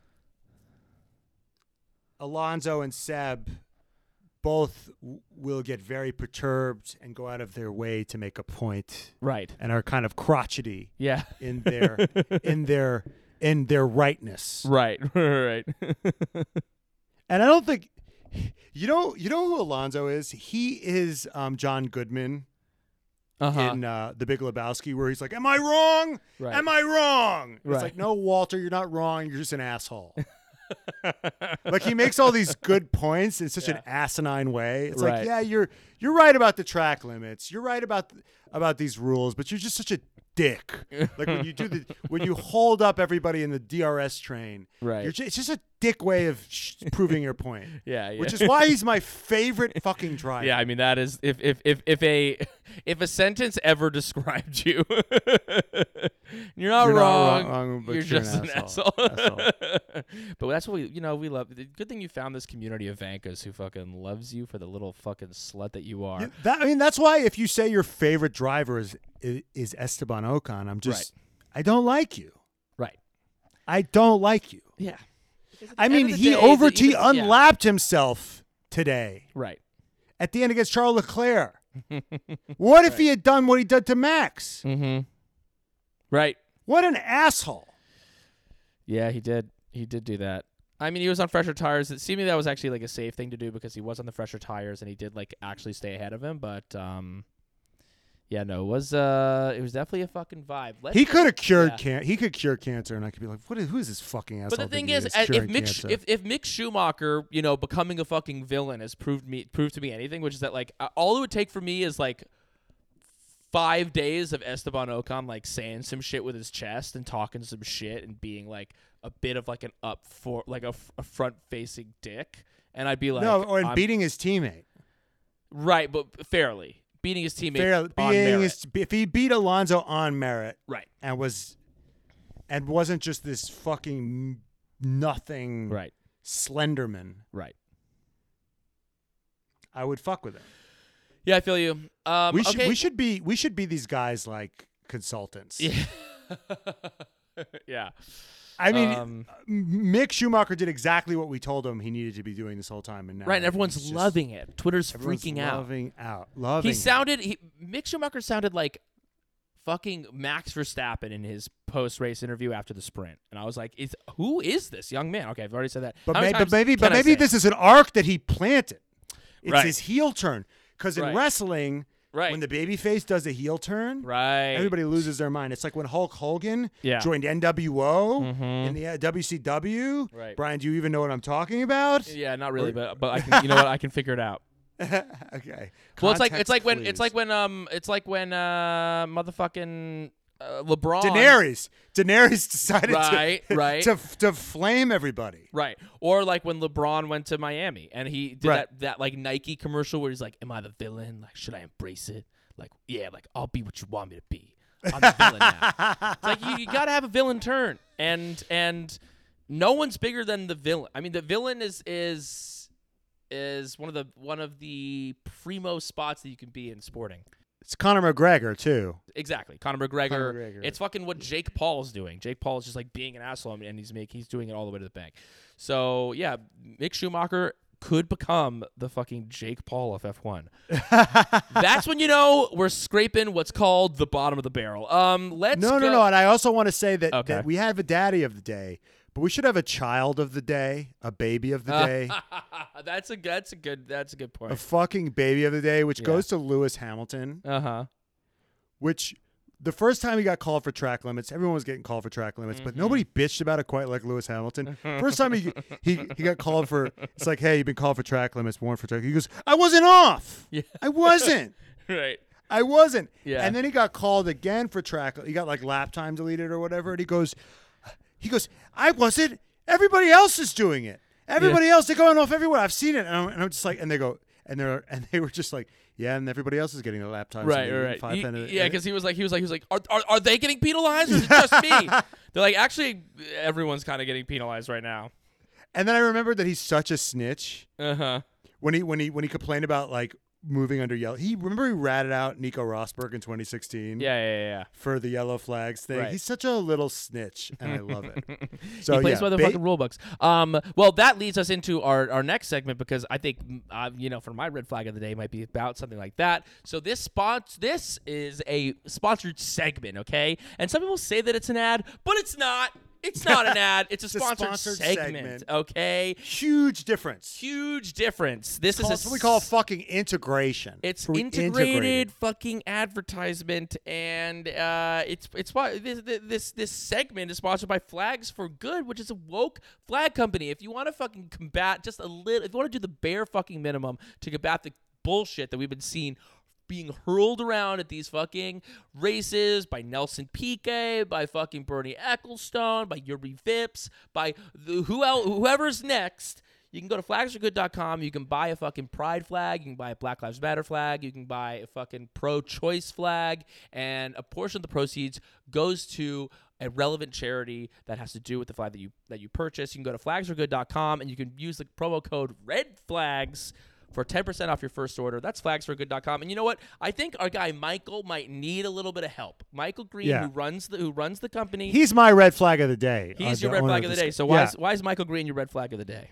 Alonso and Seb both w- will get very perturbed and go out of their way to make a point Right. and are kind of crotchety Yeah. in their *laughs* in their in their rightness. Right. *laughs* right. And I don't think you know you know who Alonso is? He is um, John Goodman Uh-huh. in uh, The Big Lebowski, where he's like, "Am I wrong? Right. Am I wrong?" Right. It's like, "No, Walter, you're not wrong. You're just an asshole." *laughs* *laughs* like he makes all these good points in such an asinine way. It's Right. like, yeah, you're you're right about the track limits. You're right about about these rules, but you're just such a dick. like when you do the *laughs* when you hold up everybody in the DRS train. Right. You're ju- it's just a dick way of sh- proving your point. *laughs* Yeah, yeah. Which is why he's my favorite fucking driver. Yeah, I mean that is if if if if a if a sentence ever described you, *laughs* you're not You're not wrong. wrong, wrong, but you're, you're just an asshole. asshole. *laughs* but that's what we, you know, we love. The good thing you found this community of Vankas who fucking loves you for the little fucking slut that you are. Yeah, That I mean, that's why if you say your favorite driver is is, is Esteban Ocon, I'm just I don't like you. Right. I don't like you. Yeah. I mean, he day, over the- he even- yeah. unlapped himself today Right. at the end against Charles Leclerc. *laughs* what if he had done what he did to Max? Mm-hmm. Right. What an asshole! Yeah, he did. He did do that. I mean, he was on fresher tires. It seemed that was actually like a safe thing to do because he was on the fresher tires and he did like actually stay ahead of him. But um, yeah, no, it was uh, it was definitely a fucking vibe. Let's He could have cured yeah. can he could cure cancer, and I could be like, what is who is this fucking asshole? But the thing thinking is, uh, if Mick, if, if Mick Schumacher, you know, becoming a fucking villain has proved me proved to me anything, which is that like uh, all it would take for me is like five days of Esteban Ocon like saying some shit with his chest and talking some shit and being like a bit of like an up for like a, f- a front facing dick, and I'd be like, no, or I'm- beating his teammate. right, but fairly beating his teammate Fair, on beating merit. his, if he beat Alonso on merit, right, and was and wasn't just this fucking nothing right, Slenderman, right. I would fuck with him. Yeah, I feel you. Um, we should okay. we should be we should be these guys like consultants. Yeah. *laughs* yeah. I mean, Um, Mick Schumacher did exactly what we told him he needed to be doing this whole time, and now Right, and everyone's just- loving it. Twitter's everyone's freaking out. loving out, loving. He it. sounded he Mick Schumacher sounded like fucking Max Verstappen in his post race interview after the sprint, and I was like, "Is who is this young man?" Okay, I've already said that. but, may, but maybe, but maybe this is an arc that he planted. It's Right. his heel turn because in Right. wrestling, Right. when the babyface does a heel turn, right. Everybody loses their mind. It's like when Hulk Hogan Yeah. joined NWO Mhm. in the uh, WCW. Right. Brian, do you even know what I'm talking about? Yeah, not really, but but I can. You know what? I can figure it out. *laughs* okay. Well, it's like it's like when it's like when um it's like when uh motherfucking uh, LeBron Daenerys. Daenerys *laughs* decided Right, to, right. *laughs* to to flame everybody. Right. Or like when LeBron went to Miami and he did Right. that, that like Nike commercial where he's like, Am I the villain? Like, should I embrace it? Like, yeah, like I'll be what you want me to be. I'm the villain now. *laughs* It's like you, you gotta have a villain turn. And and no one's bigger than the villain. I mean the villain is is is one of the one of the primo spots that you can be in sporting. It's Conor McGregor too. Exactly. Conor McGregor. Conor McGregor. It's fucking what Jake Paul's doing. Jake Paul is just like being an asshole and he's make he's doing it all the way to the bank. So yeah, Mick Schumacher could become the fucking Jake Paul of F1. *laughs* That's when you know we're scraping what's called the bottom of the barrel. Um, let's No, go- no, no. And I also want to say that, Okay. that we have a daddy of the day, but we should have a child of the day, a baby of the *laughs* day, that's a that's a good that's a good point. a fucking baby of the day, which Yeah. goes to Lewis Hamilton. Uh huh. which the first time he got called for track limits, everyone was getting called for track limits, Mm-hmm. but nobody bitched about it quite like Lewis Hamilton. *laughs* First time he he he got called for, it's like, hey, you've been called for track limits, warned for track. He goes, I wasn't off. Yeah. I wasn't. *laughs* Right. I wasn't. Yeah. And then he got called again for track. He got like lap time deleted or whatever. And he goes, he goes, I wasn't. Everybody else is doing it. Everybody else, they're going off everywhere. I've seen it, and I'm, and I'm just like, and they go, and they're, *laughs* and they were just like, yeah, and everybody else is getting their lap times. Right, right, right. five He- pen- yeah, because he was like, he was like, he was like, are, are, are they getting penalized or is it just me? *laughs* They're like, actually, everyone's kind of getting penalized right now. and then I remembered that he's such a snitch Uh huh. when he when he when he complained about like moving under yellow. He remember he ratted out Nico Rosberg in 2016. Yeah, yeah, yeah. For the yellow flags thing, Right. he's such a little snitch, and I love it. *laughs* So he plays yeah, by the ba- fucking rule books. Um, well, that leads us into our, our next segment because I think, mm, uh, you know, for my red flag of the day might be about something like that. So this spot, this is a sponsored segment, okay? And some people say that it's an ad, but it's not. It's not an ad. It's a *laughs* It's a sponsored, sponsored segment, segment. okay? huge difference. Huge difference. This is a what we call fucking integration. It's We integrated, fucking advertisement, and uh, it's it's why this, this this segment is sponsored by Flags for Good, which is a woke flag company. If you want to fucking combat just a little, if you want to do the bare fucking minimum to combat the bullshit that we've been seeing being hurled around at these fucking races by Nelson Piquet, by fucking Bernie Ecclestone, by Juri Vips, by the, who else, whoever's next. You can go to flagsforgood.com. You can buy a fucking pride flag. You can buy a Black Lives Matter flag. You can buy a fucking pro choice flag. And a portion of the proceeds goes to a relevant charity that has to do with the flag that you that you purchase. You can go to flagsforgood.com and you can use the promo code red flags for 10% off your first order. That's flagsforgood.com. And you know what? I think our guy Michael might need a little bit of help. Michael Green, Yeah. who runs the who runs the company, He's my red flag of the day. he's uh, your red flag of the day. So why Yeah. is, why is Michael Green your red flag of the day?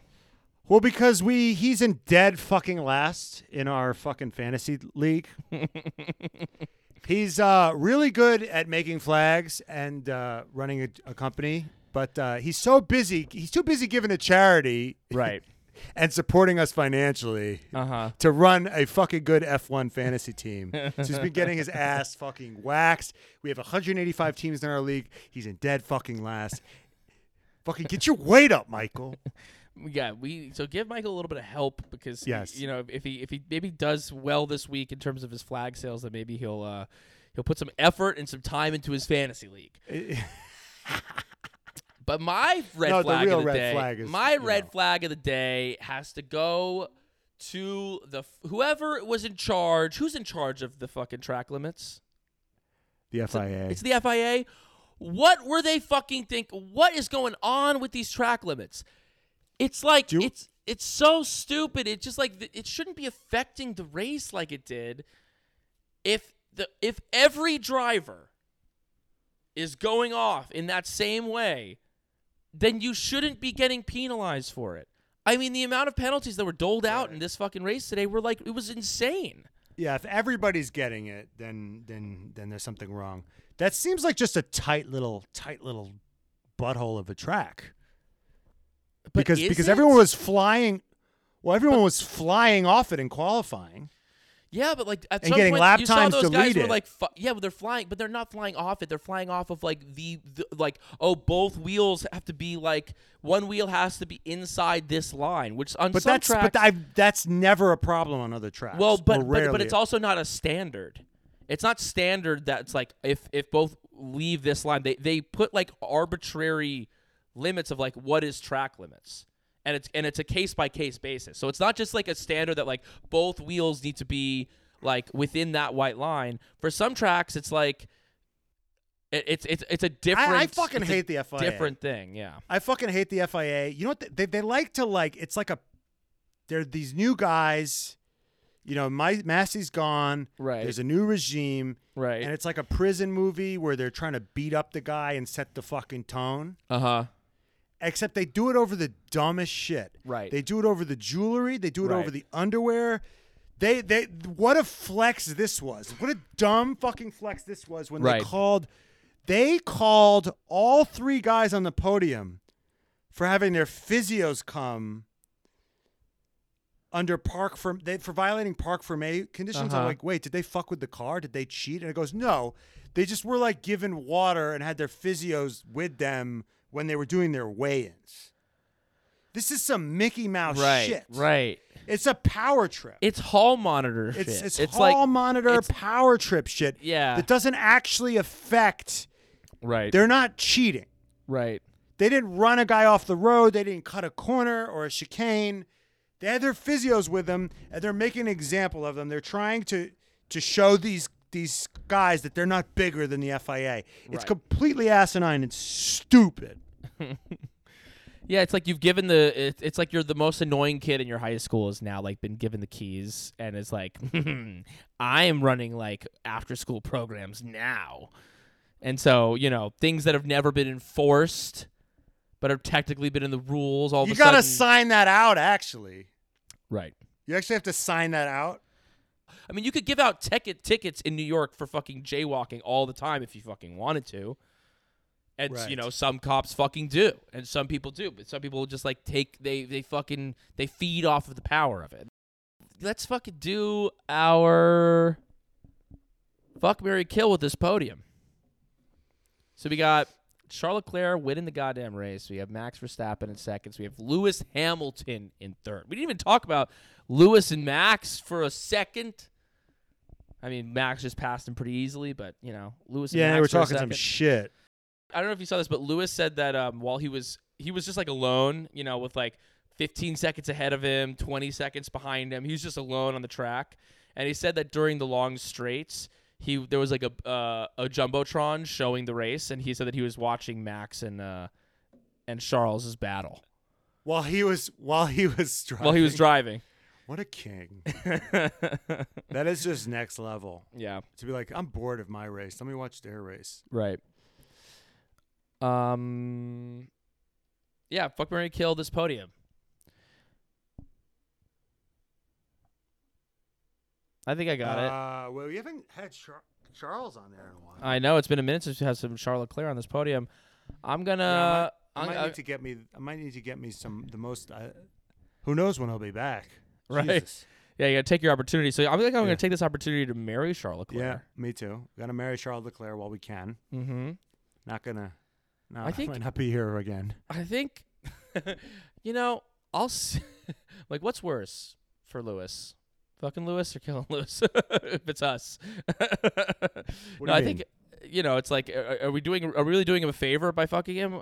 Well, because we he's in dead fucking last in our fucking fantasy league. *laughs* he's uh, really good at making flags and uh, running a, a company, but uh, he's so busy. He's too busy giving to charity Right. *laughs* and supporting us financially Uh huh. to run a fucking good F1 fantasy team. so he's been getting his *laughs* ass fucking waxed. We have 185 teams in our league. He's in dead fucking last. fucking get your weight up, Michael. *laughs* Yeah, we so give Michael a little bit of help because Yes. you know if he if he maybe does well this week in terms of his flag sales, then maybe he'll uh he'll put some effort and some time into his fantasy league. *laughs* But my red No, the flag real of the red day, flag is, my red know. flag of the day has to go to the whoever was in charge. Who's in charge of the fucking track limits? The FIA. It's the FIA. What were they fucking think? What is going on with these track limits? It's like Do- it's it's so stupid. It just like it shouldn't be affecting the race like it did. If the if every driver is going off in that same way, then you shouldn't be getting penalized for it. I mean, the amount of penalties that were doled out in this fucking race today were like it was insane. Yeah, if everybody's getting it, then then then there's something wrong. That seems like just a tight little tight little butthole of a track. But because because it? everyone was flying well, everyone was flying off it in qualifying. Yeah, but like at And some getting point, lap you times saw those guys were like, fu- yeah, but they're flying, but they're not flying off it. They're flying off of like the, the like, oh, both wheels have to be like one wheel has to be inside this line, which on But some that's tracks, but I, that's never a problem on other tracks. well, but, but but it's also not a standard. It's not standard that it's like if if both leave this line, they they put like arbitrary limits of like what is track limits. And it's and it's a case by case basis. So it's not just like a standard that like both wheels need to be like within that white line. For some tracks it's like it, it's it's it's a different fucking it's a hate the FIA. Different thing, yeah. I fucking hate the FIA. You know what? They, they like to like. It's like a. They're these new guys. You know, my Masi's gone. Right. There's a new regime. Right. And it's like a prison movie where they're trying to beat up the guy and set the fucking tone. Uh-huh. Except they do it over the dumbest shit. Right. They do it over the jewelry. They do it Right. over the underwear. They they what a flex this was. What a dumb fucking flex this was when Right. they called they called all three guys on the podium for having their physios come under park for they for violating parc fermé conditions. I'm Uh-huh. like, wait, did they fuck with the car? Did they cheat? And it goes, no, they just were like given water and had their physios with them when they were doing their weigh-ins. This is some Mickey Mouse Right. shit. Right. It's a power trip. It's hall monitor It's shit. it's, it's hall like monitor it's- power trip shit. Yeah. That doesn't actually affect. right. They're not cheating. right. They didn't run a guy off the road. They didn't cut a corner or a chicane. They had their physios with them, and they're making an example of them. They're trying to to show these these guys that they're not bigger than the FIA. It's Right. completely asinine and stupid. *laughs* Yeah, it's like you've given the. It, it's like you're the most annoying kid in your high school is now like been given the keys and is like, *laughs* I am running like after school programs now, and so you know things that have never been enforced, but have technically been in the rules. All you of a gotta sign that out. Actually, right. you actually have to sign that out. I mean, you could give out ticket tickets in New York for fucking jaywalking all the time if you fucking wanted to. And you know, some cops fucking do, and some people do, but some people just like take they they fucking they feed off of the power of it. Let's fucking do our fuck Mary kill with this podium. So we got Charles Leclerc winning the goddamn race. We have Max Verstappen in seconds. We have Lewis Hamilton in third. We didn't even talk about Lewis and Max for a second. I mean, Max just passed him pretty easily, but you know, Lewis. And Yeah, were talking some shit. I don't know if you saw this, but Lewis said that um, while he was he was just like alone, you know, with like 15 seconds ahead of him, 20 seconds behind him. He was just alone on the track, and he said that during the long straights, he there was like a uh, a jumbotron showing the race, and he said that he was watching Max and uh, and Charles's battle While he was while he was driving. while he was driving. What a king. *laughs* that is just next level. yeah, To be like, I'm bored of my race. Let me watch their race. right. Um, yeah, fuck Mary kill this podium. I think I got it. Uh, well, we haven't had Char- Charles on there in a while. I know it's been a minute since we had some Charles Leclerc on this podium. I'm gonna. Yeah, I might, I might I- need to get me. I might need to get me some the most. Uh, who knows when he'll be back? *laughs* Right. Jesus. yeah, you gotta take your opportunity. So I'm think I'm Yeah. gonna take this opportunity to marry Charles Leclerc. Yeah, me too. Gonna marry Charles Leclerc while we can. Mm-hmm. Not gonna. No, I think, I, might not be here again. I think, *laughs* you know, I'll s- *laughs* like what's worse for Lewis, fucking Lewis or killing *laughs* Lewis if it's us. No, I mean? think. You know, it's like, are, are we doing? Are we really doing him a favor by fucking him? *laughs*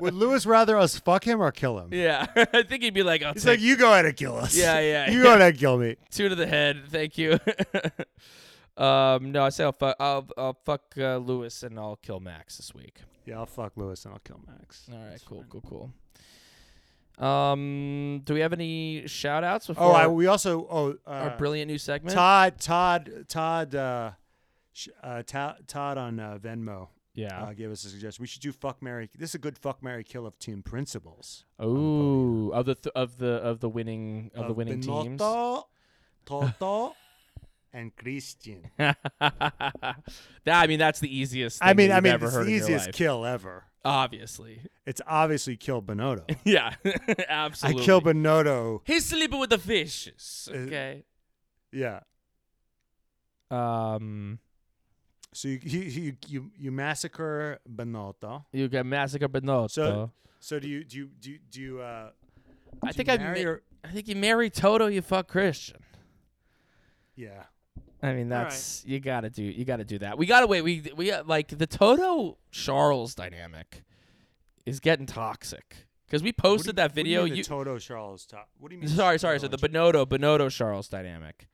Would Lewis rather us fuck him or kill him? yeah, *laughs* I think he'd be like, I'll He's like, you go ahead and kill us. Yeah, yeah, you yeah. go ahead and kill me. two to the head. Thank you. um, no, I say I'll fuck, I'll, I'll fuck uh, Lewis and I'll kill Max this week. Yeah, I'll fuck Lewis and I'll kill Max. All right, That's cool, fine. cool, cool. Um, do we have any shout outs before Oh, I, we also oh uh, our brilliant new segment? Todd Todd Todd uh, sh- uh, Ta- Todd on uh, Venmo yeah. uh, gave us a suggestion. We should do fuck Mary. This is a good fuck Mary kill of team principals. Ooh, of the th- of the of the winning of, the winning teams. Binotto, Toto, *laughs* and Christian. *laughs* that I mean, that's the easiest. Thing I mean, that I you've mean, ever it's heard the in your easiest life. kill ever. Obviously, It's obviously kill Binotto. *laughs* yeah, *laughs* absolutely. I kill Binotto. He's sleeping with the fishes. Uh, Okay. Yeah. Um. So you you you you, you massacre Binotto. You get Massacre Binotto. So- So do you do you do you, do you uh? I think I marry ma- or- I think you marry Toto, you fuck Christian. yeah. I mean, All right. that's you gotta do. You gotta do that. We gotta wait. We we uh, like the Toto Charles dynamic is getting toxic because we do you- posted that you video. the You, Toto Charles top. What do you mean? sorry, sorry. So the Binotto? Binotto Charles dynamic.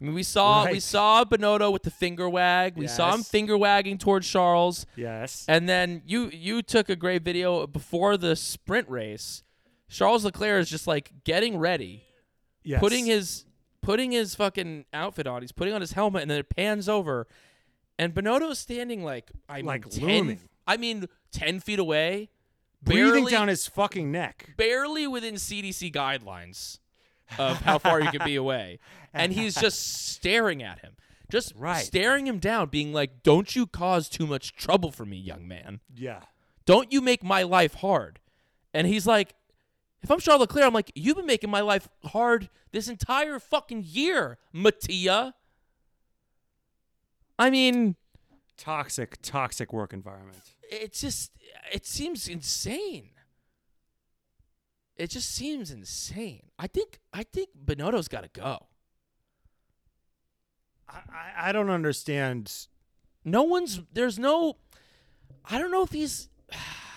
I mean, we saw we saw Binotto with the finger wag. We saw him finger wagging towards Charles. Yes. And then you you took a great video before the sprint race. Charles Leclerc is just like getting ready, yes. putting his putting his fucking outfit on. He's putting on his helmet, and then it pans over, and Binotto is standing like I mean, Like 10, looming. I mean, ten feet away, breathing barely, down his fucking neck. barely within CDC guidelines of how far you can be away, *laughs* and he's just staring at him. Just Right. staring him down, being like, "Don't you cause too much trouble for me, young man." Yeah. don't you make my life hard. And he's like, if I'm Charles Leclerc, I'm like, you've been making my life hard this entire fucking year, Mattia. I mean, Toxic, toxic work environment. It just, it seems insane. It just seems insane. I think, I think Binotto's got to go. I, I don't understand. No one's, there's no, I don't know if he's, *sighs*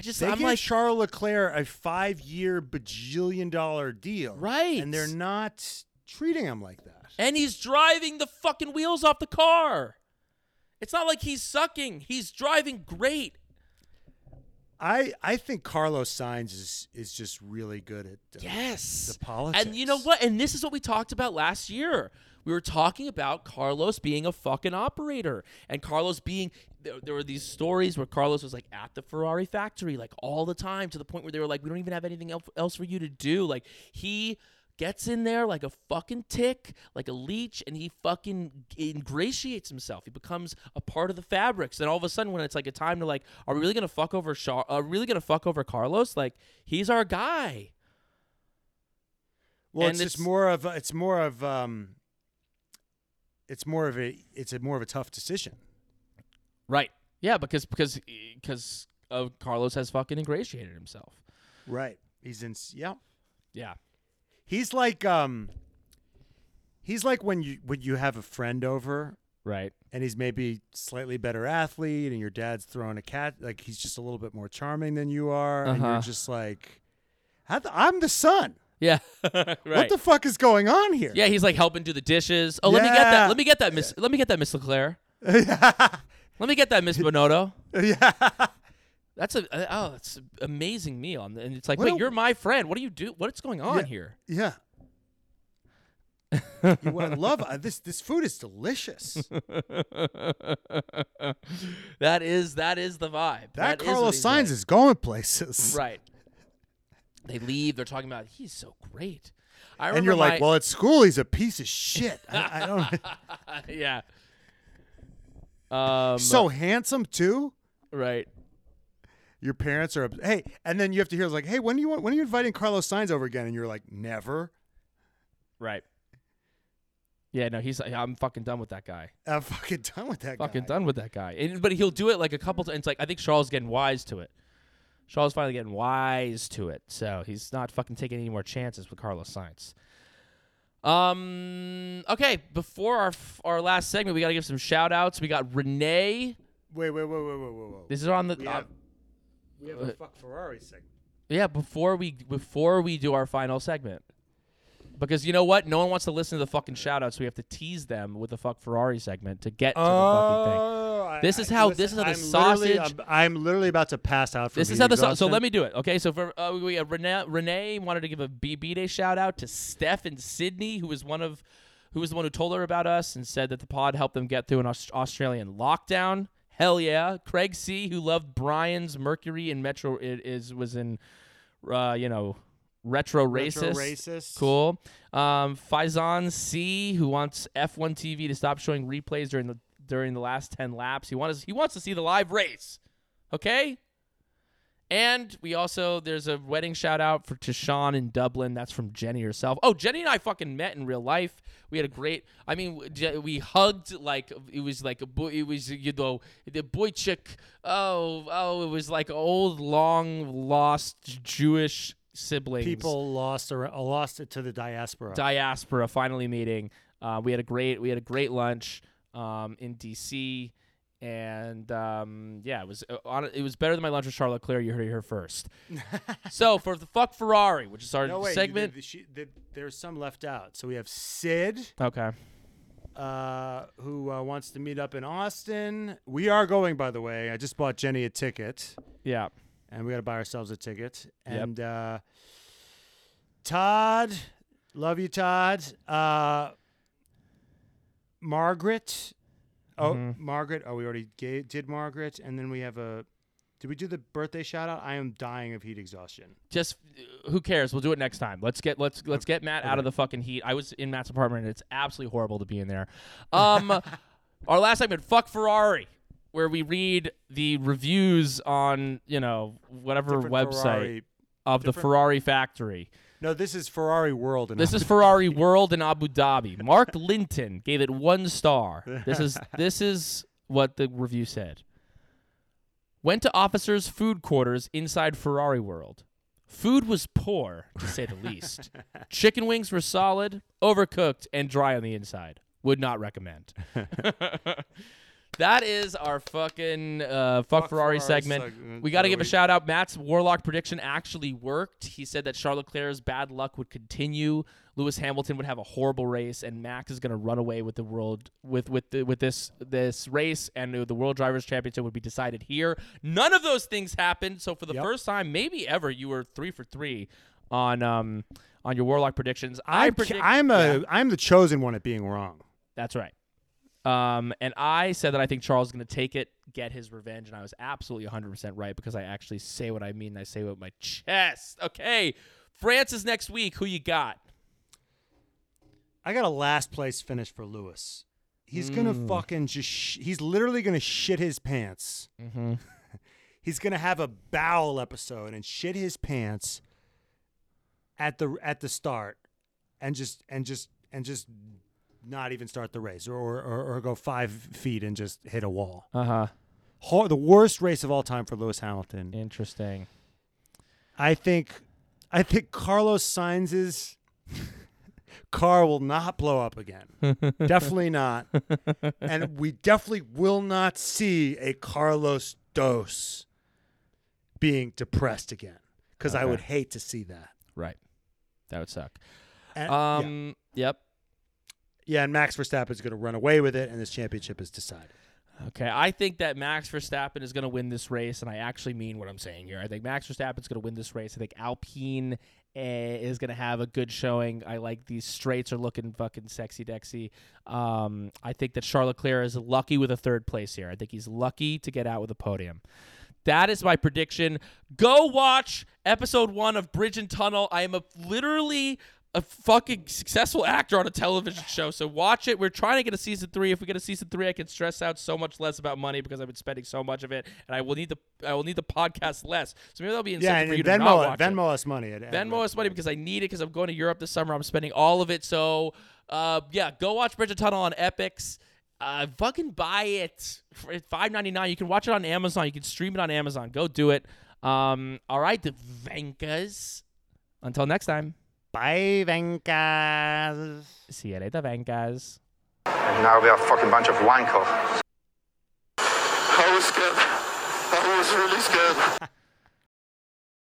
I just They I'm gave like Charles Leclerc a five-year bajillion dollar deal, Right. And they're not treating him like that. and he's driving the fucking wheels off the car. It's not like he's sucking. He's driving great. I I think Carlos Sainz is is just really good at uh, Yes. the politics. And you know what? And this is what we talked about last year. We were talking about Carlos being a fucking operator and Carlos being there, there were these stories where Carlos was like at the Ferrari factory like all the time to the point where they were like we don't even have anything el- else for you to do. Like he gets in there like a fucking tick, like a leech and he fucking ingratiates himself. He becomes a part of the fabrics. And all of a sudden when it's like a time to like are we really going to fuck over are we really going to fuck over Carlos? Like he's our guy. well, and it's, just it's- more of a- it's more of um, it's more of a it's a more of a tough decision. Right. Yeah, because because because uh, Carlos has fucking ingratiated himself. Right. He's in. Yeah. Yeah. He's like um. He's like when you when you have a friend over Right. and he's maybe slightly better athlete and your dad's throwing a cat like he's just a little bit more charming than you are and Uh-huh. you're just like I'm the son. Yeah. *laughs* right. What the fuck is going on here? yeah, he's like helping do the dishes. Oh, let me get that. Let me get that, Miss. Let me get that, Miss Leclerc. *laughs* let me get that, Miss Binotto. yeah. That's a uh, oh, it's an amazing meal, and and it's like, What wait, a- you're my friend. What do you do? What's going on Yeah. here? Yeah. *laughs* you want love uh, this this food is delicious. that is that is the vibe. That is what Carlos he's Sainz like. is going places. right. They leave. They're talking about he's so great. I And you're remember like, my- well, at school he's a piece of shit. I, I don't. *laughs* *laughs* yeah. Um. so handsome too. right. Your parents are. Hey, and then you have to hear like, hey, when do you want? When are you inviting Carlos Sainz over again? And you're like, never. Right. Yeah, no, he's. Like, I'm fucking done with that guy. I'm fucking done with that guy. Fucking guy. done with that guy. And, but he'll do it like a couple times. It's like I think Charles is getting wise to it. Charles finally getting wise to it, so he's not fucking taking any more chances with Carlos Sainz. Um. Okay. Before our f- our last segment, we got to give some shout outs. We got Renee. Wait, wait, wait, wait, wait, wait, wait. This is on the. we uh, have, we have a fuck Ferrari segment. yeah. Before we before we do our final segment, because you know what, no one wants to listen to the fucking shout outs. So we have to tease them with the fuck Ferrari segment to get to the fucking thing. Oh, I- This is how- listen, this is how the I'm literally- sausage- I'm, I'm literally about to pass out. From This is how the so, so let me do it. Okay, so for uh, we have Renee, Renee wanted to give a B B Day shout out to Steph and Sydney, who was one of who was the one who told her about us and said that the pod helped them get through an Aus- Australian lockdown. Hell yeah, Craig C, who loved Brian's Mercury and Metro i- is was in, uh, you know, retro Retro racist. racist. Cool. Um, Faizan C, who wants F1 TV to stop showing replays during the during the last ten laps. He wants he wants to see the live race. Okay. And we also there's a wedding shout out for to Sean in Dublin. That's from Jenny herself. Oh, Jenny and I fucking met in real life. We had a great. I mean, we hugged like it was like a boy. It was you know the boy chick. Oh oh, it was like old long lost Jewish siblings People lost or lost it to the diaspora. diaspora finally meeting. Uh, we had a great we had a great lunch um, in DC, and um, yeah, it was uh, it was better than my lunch with Charles Leclerc. You heard it here first. *laughs* so for the fuck Ferrari, which is our no wait, segment. the- she- the- there's some left out. So we have Sid, okay. uh, who uh, wants to meet up in Austin. We are going, by the way. I just bought Jenny a ticket, Yeah. And we got to buy ourselves a ticket. Yep. And uh, Todd, love you, Todd. Uh, Margaret. Oh, Mhm. Margaret. Oh, we already gave, did Margaret, and then we have a. Did we do the birthday shout out? I am dying of heat exhaustion. Just who cares? We'll do it next time. Let's get let's let's get Matt out of the fucking heat. I was in Matt's apartment and it's absolutely horrible to be in there. Um, *laughs* our last segment, fuck Ferrari, where we read the reviews on you know whatever Different website Ferrari- of the Ferrari factory. No, this is Ferrari World. in This is Abu Ferrari World in Abu Dhabi. *laughs* Mark Linton gave it one star. This is *laughs* this is what the review said. Went to officers' food quarters inside Ferrari World. Food was poor, to say the least. *laughs* Chicken wings were solid, overcooked, and dry on the inside. Would not recommend. That is our fucking uh, fuck, Ferrari, Ferrari segment. segment We got to give a shout out. Matt's Warlock prediction actually worked. He said that Charles Leclerc's bad luck would continue. Lewis Hamilton would have a horrible race, and Max is going to run away with the world with with the, with this this race, and the World Drivers' Championship would be decided here. None of those things happened. So for the Yep. first time, maybe ever, you were three for three on um on your Warlock predictions. I I'm, predict, I'm a Yeah. am the chosen one at being wrong. That's right. Um, and I said that I think Charles is going to take it, get his revenge, and I was absolutely 100% right because I actually say what I mean and I say it with my chest. Okay, France is next week. Who you got? I got a last place finish for Lewis. He's gonna Mm. fucking just. Sh- he's literally gonna shit his pants. Mm-hmm. *laughs* He's gonna have a bowel episode and shit his pants at the at the start, and just and just and just not even start the race, or or, or go five feet and just hit a wall. Uh huh. Hor- the worst race of all time for Lewis Hamilton. Interesting. I think, I think Carlos Sainz's *laughs* car will not blow up again. *laughs* definitely not, and we definitely will not see a Carlos Dos being depressed again. Because I would hate to see that. Right. That would suck. And, yeah. Um. Yep. Yeah, and Max Verstappen is going to run away with it, and this championship is decided. Okay, I think that Max Verstappen is going to win this race, and I actually mean what I'm saying here. I think Max Verstappen is going to win this race. I think Alpine eh, is going to have a good showing. I like these straights are looking fucking sexy dexy. Um, I think that Charles Leclerc is lucky with a third place here. I think he's lucky to get out with a podium. That is my prediction. Go watch episode one of Bridge and Tunnel. I am a literally a fucking successful actor on a television show. So watch it. We're trying to get a season three. If we get a season three, I can stress out so much less about money because I've been spending so much of it, and I will need the I will need the podcast less. So maybe that'll be incentive Yeah, for you to not Venmo, watch. Venmo us money. At Venmo us money because I need it because I'm going to Europe this summer. I'm spending all of it. So, uh, yeah, go watch Bridge and Tunnel on Epix. Uh, fucking buy it for five ninety nine. You can watch it on Amazon. You can stream it on Amazon. Go do it. Um, all right, the Venkas. Until next time, Bye, Venkas. see you later, Venkas. And now we are a fucking bunch of wankers. I was scared. I was really scared. *laughs*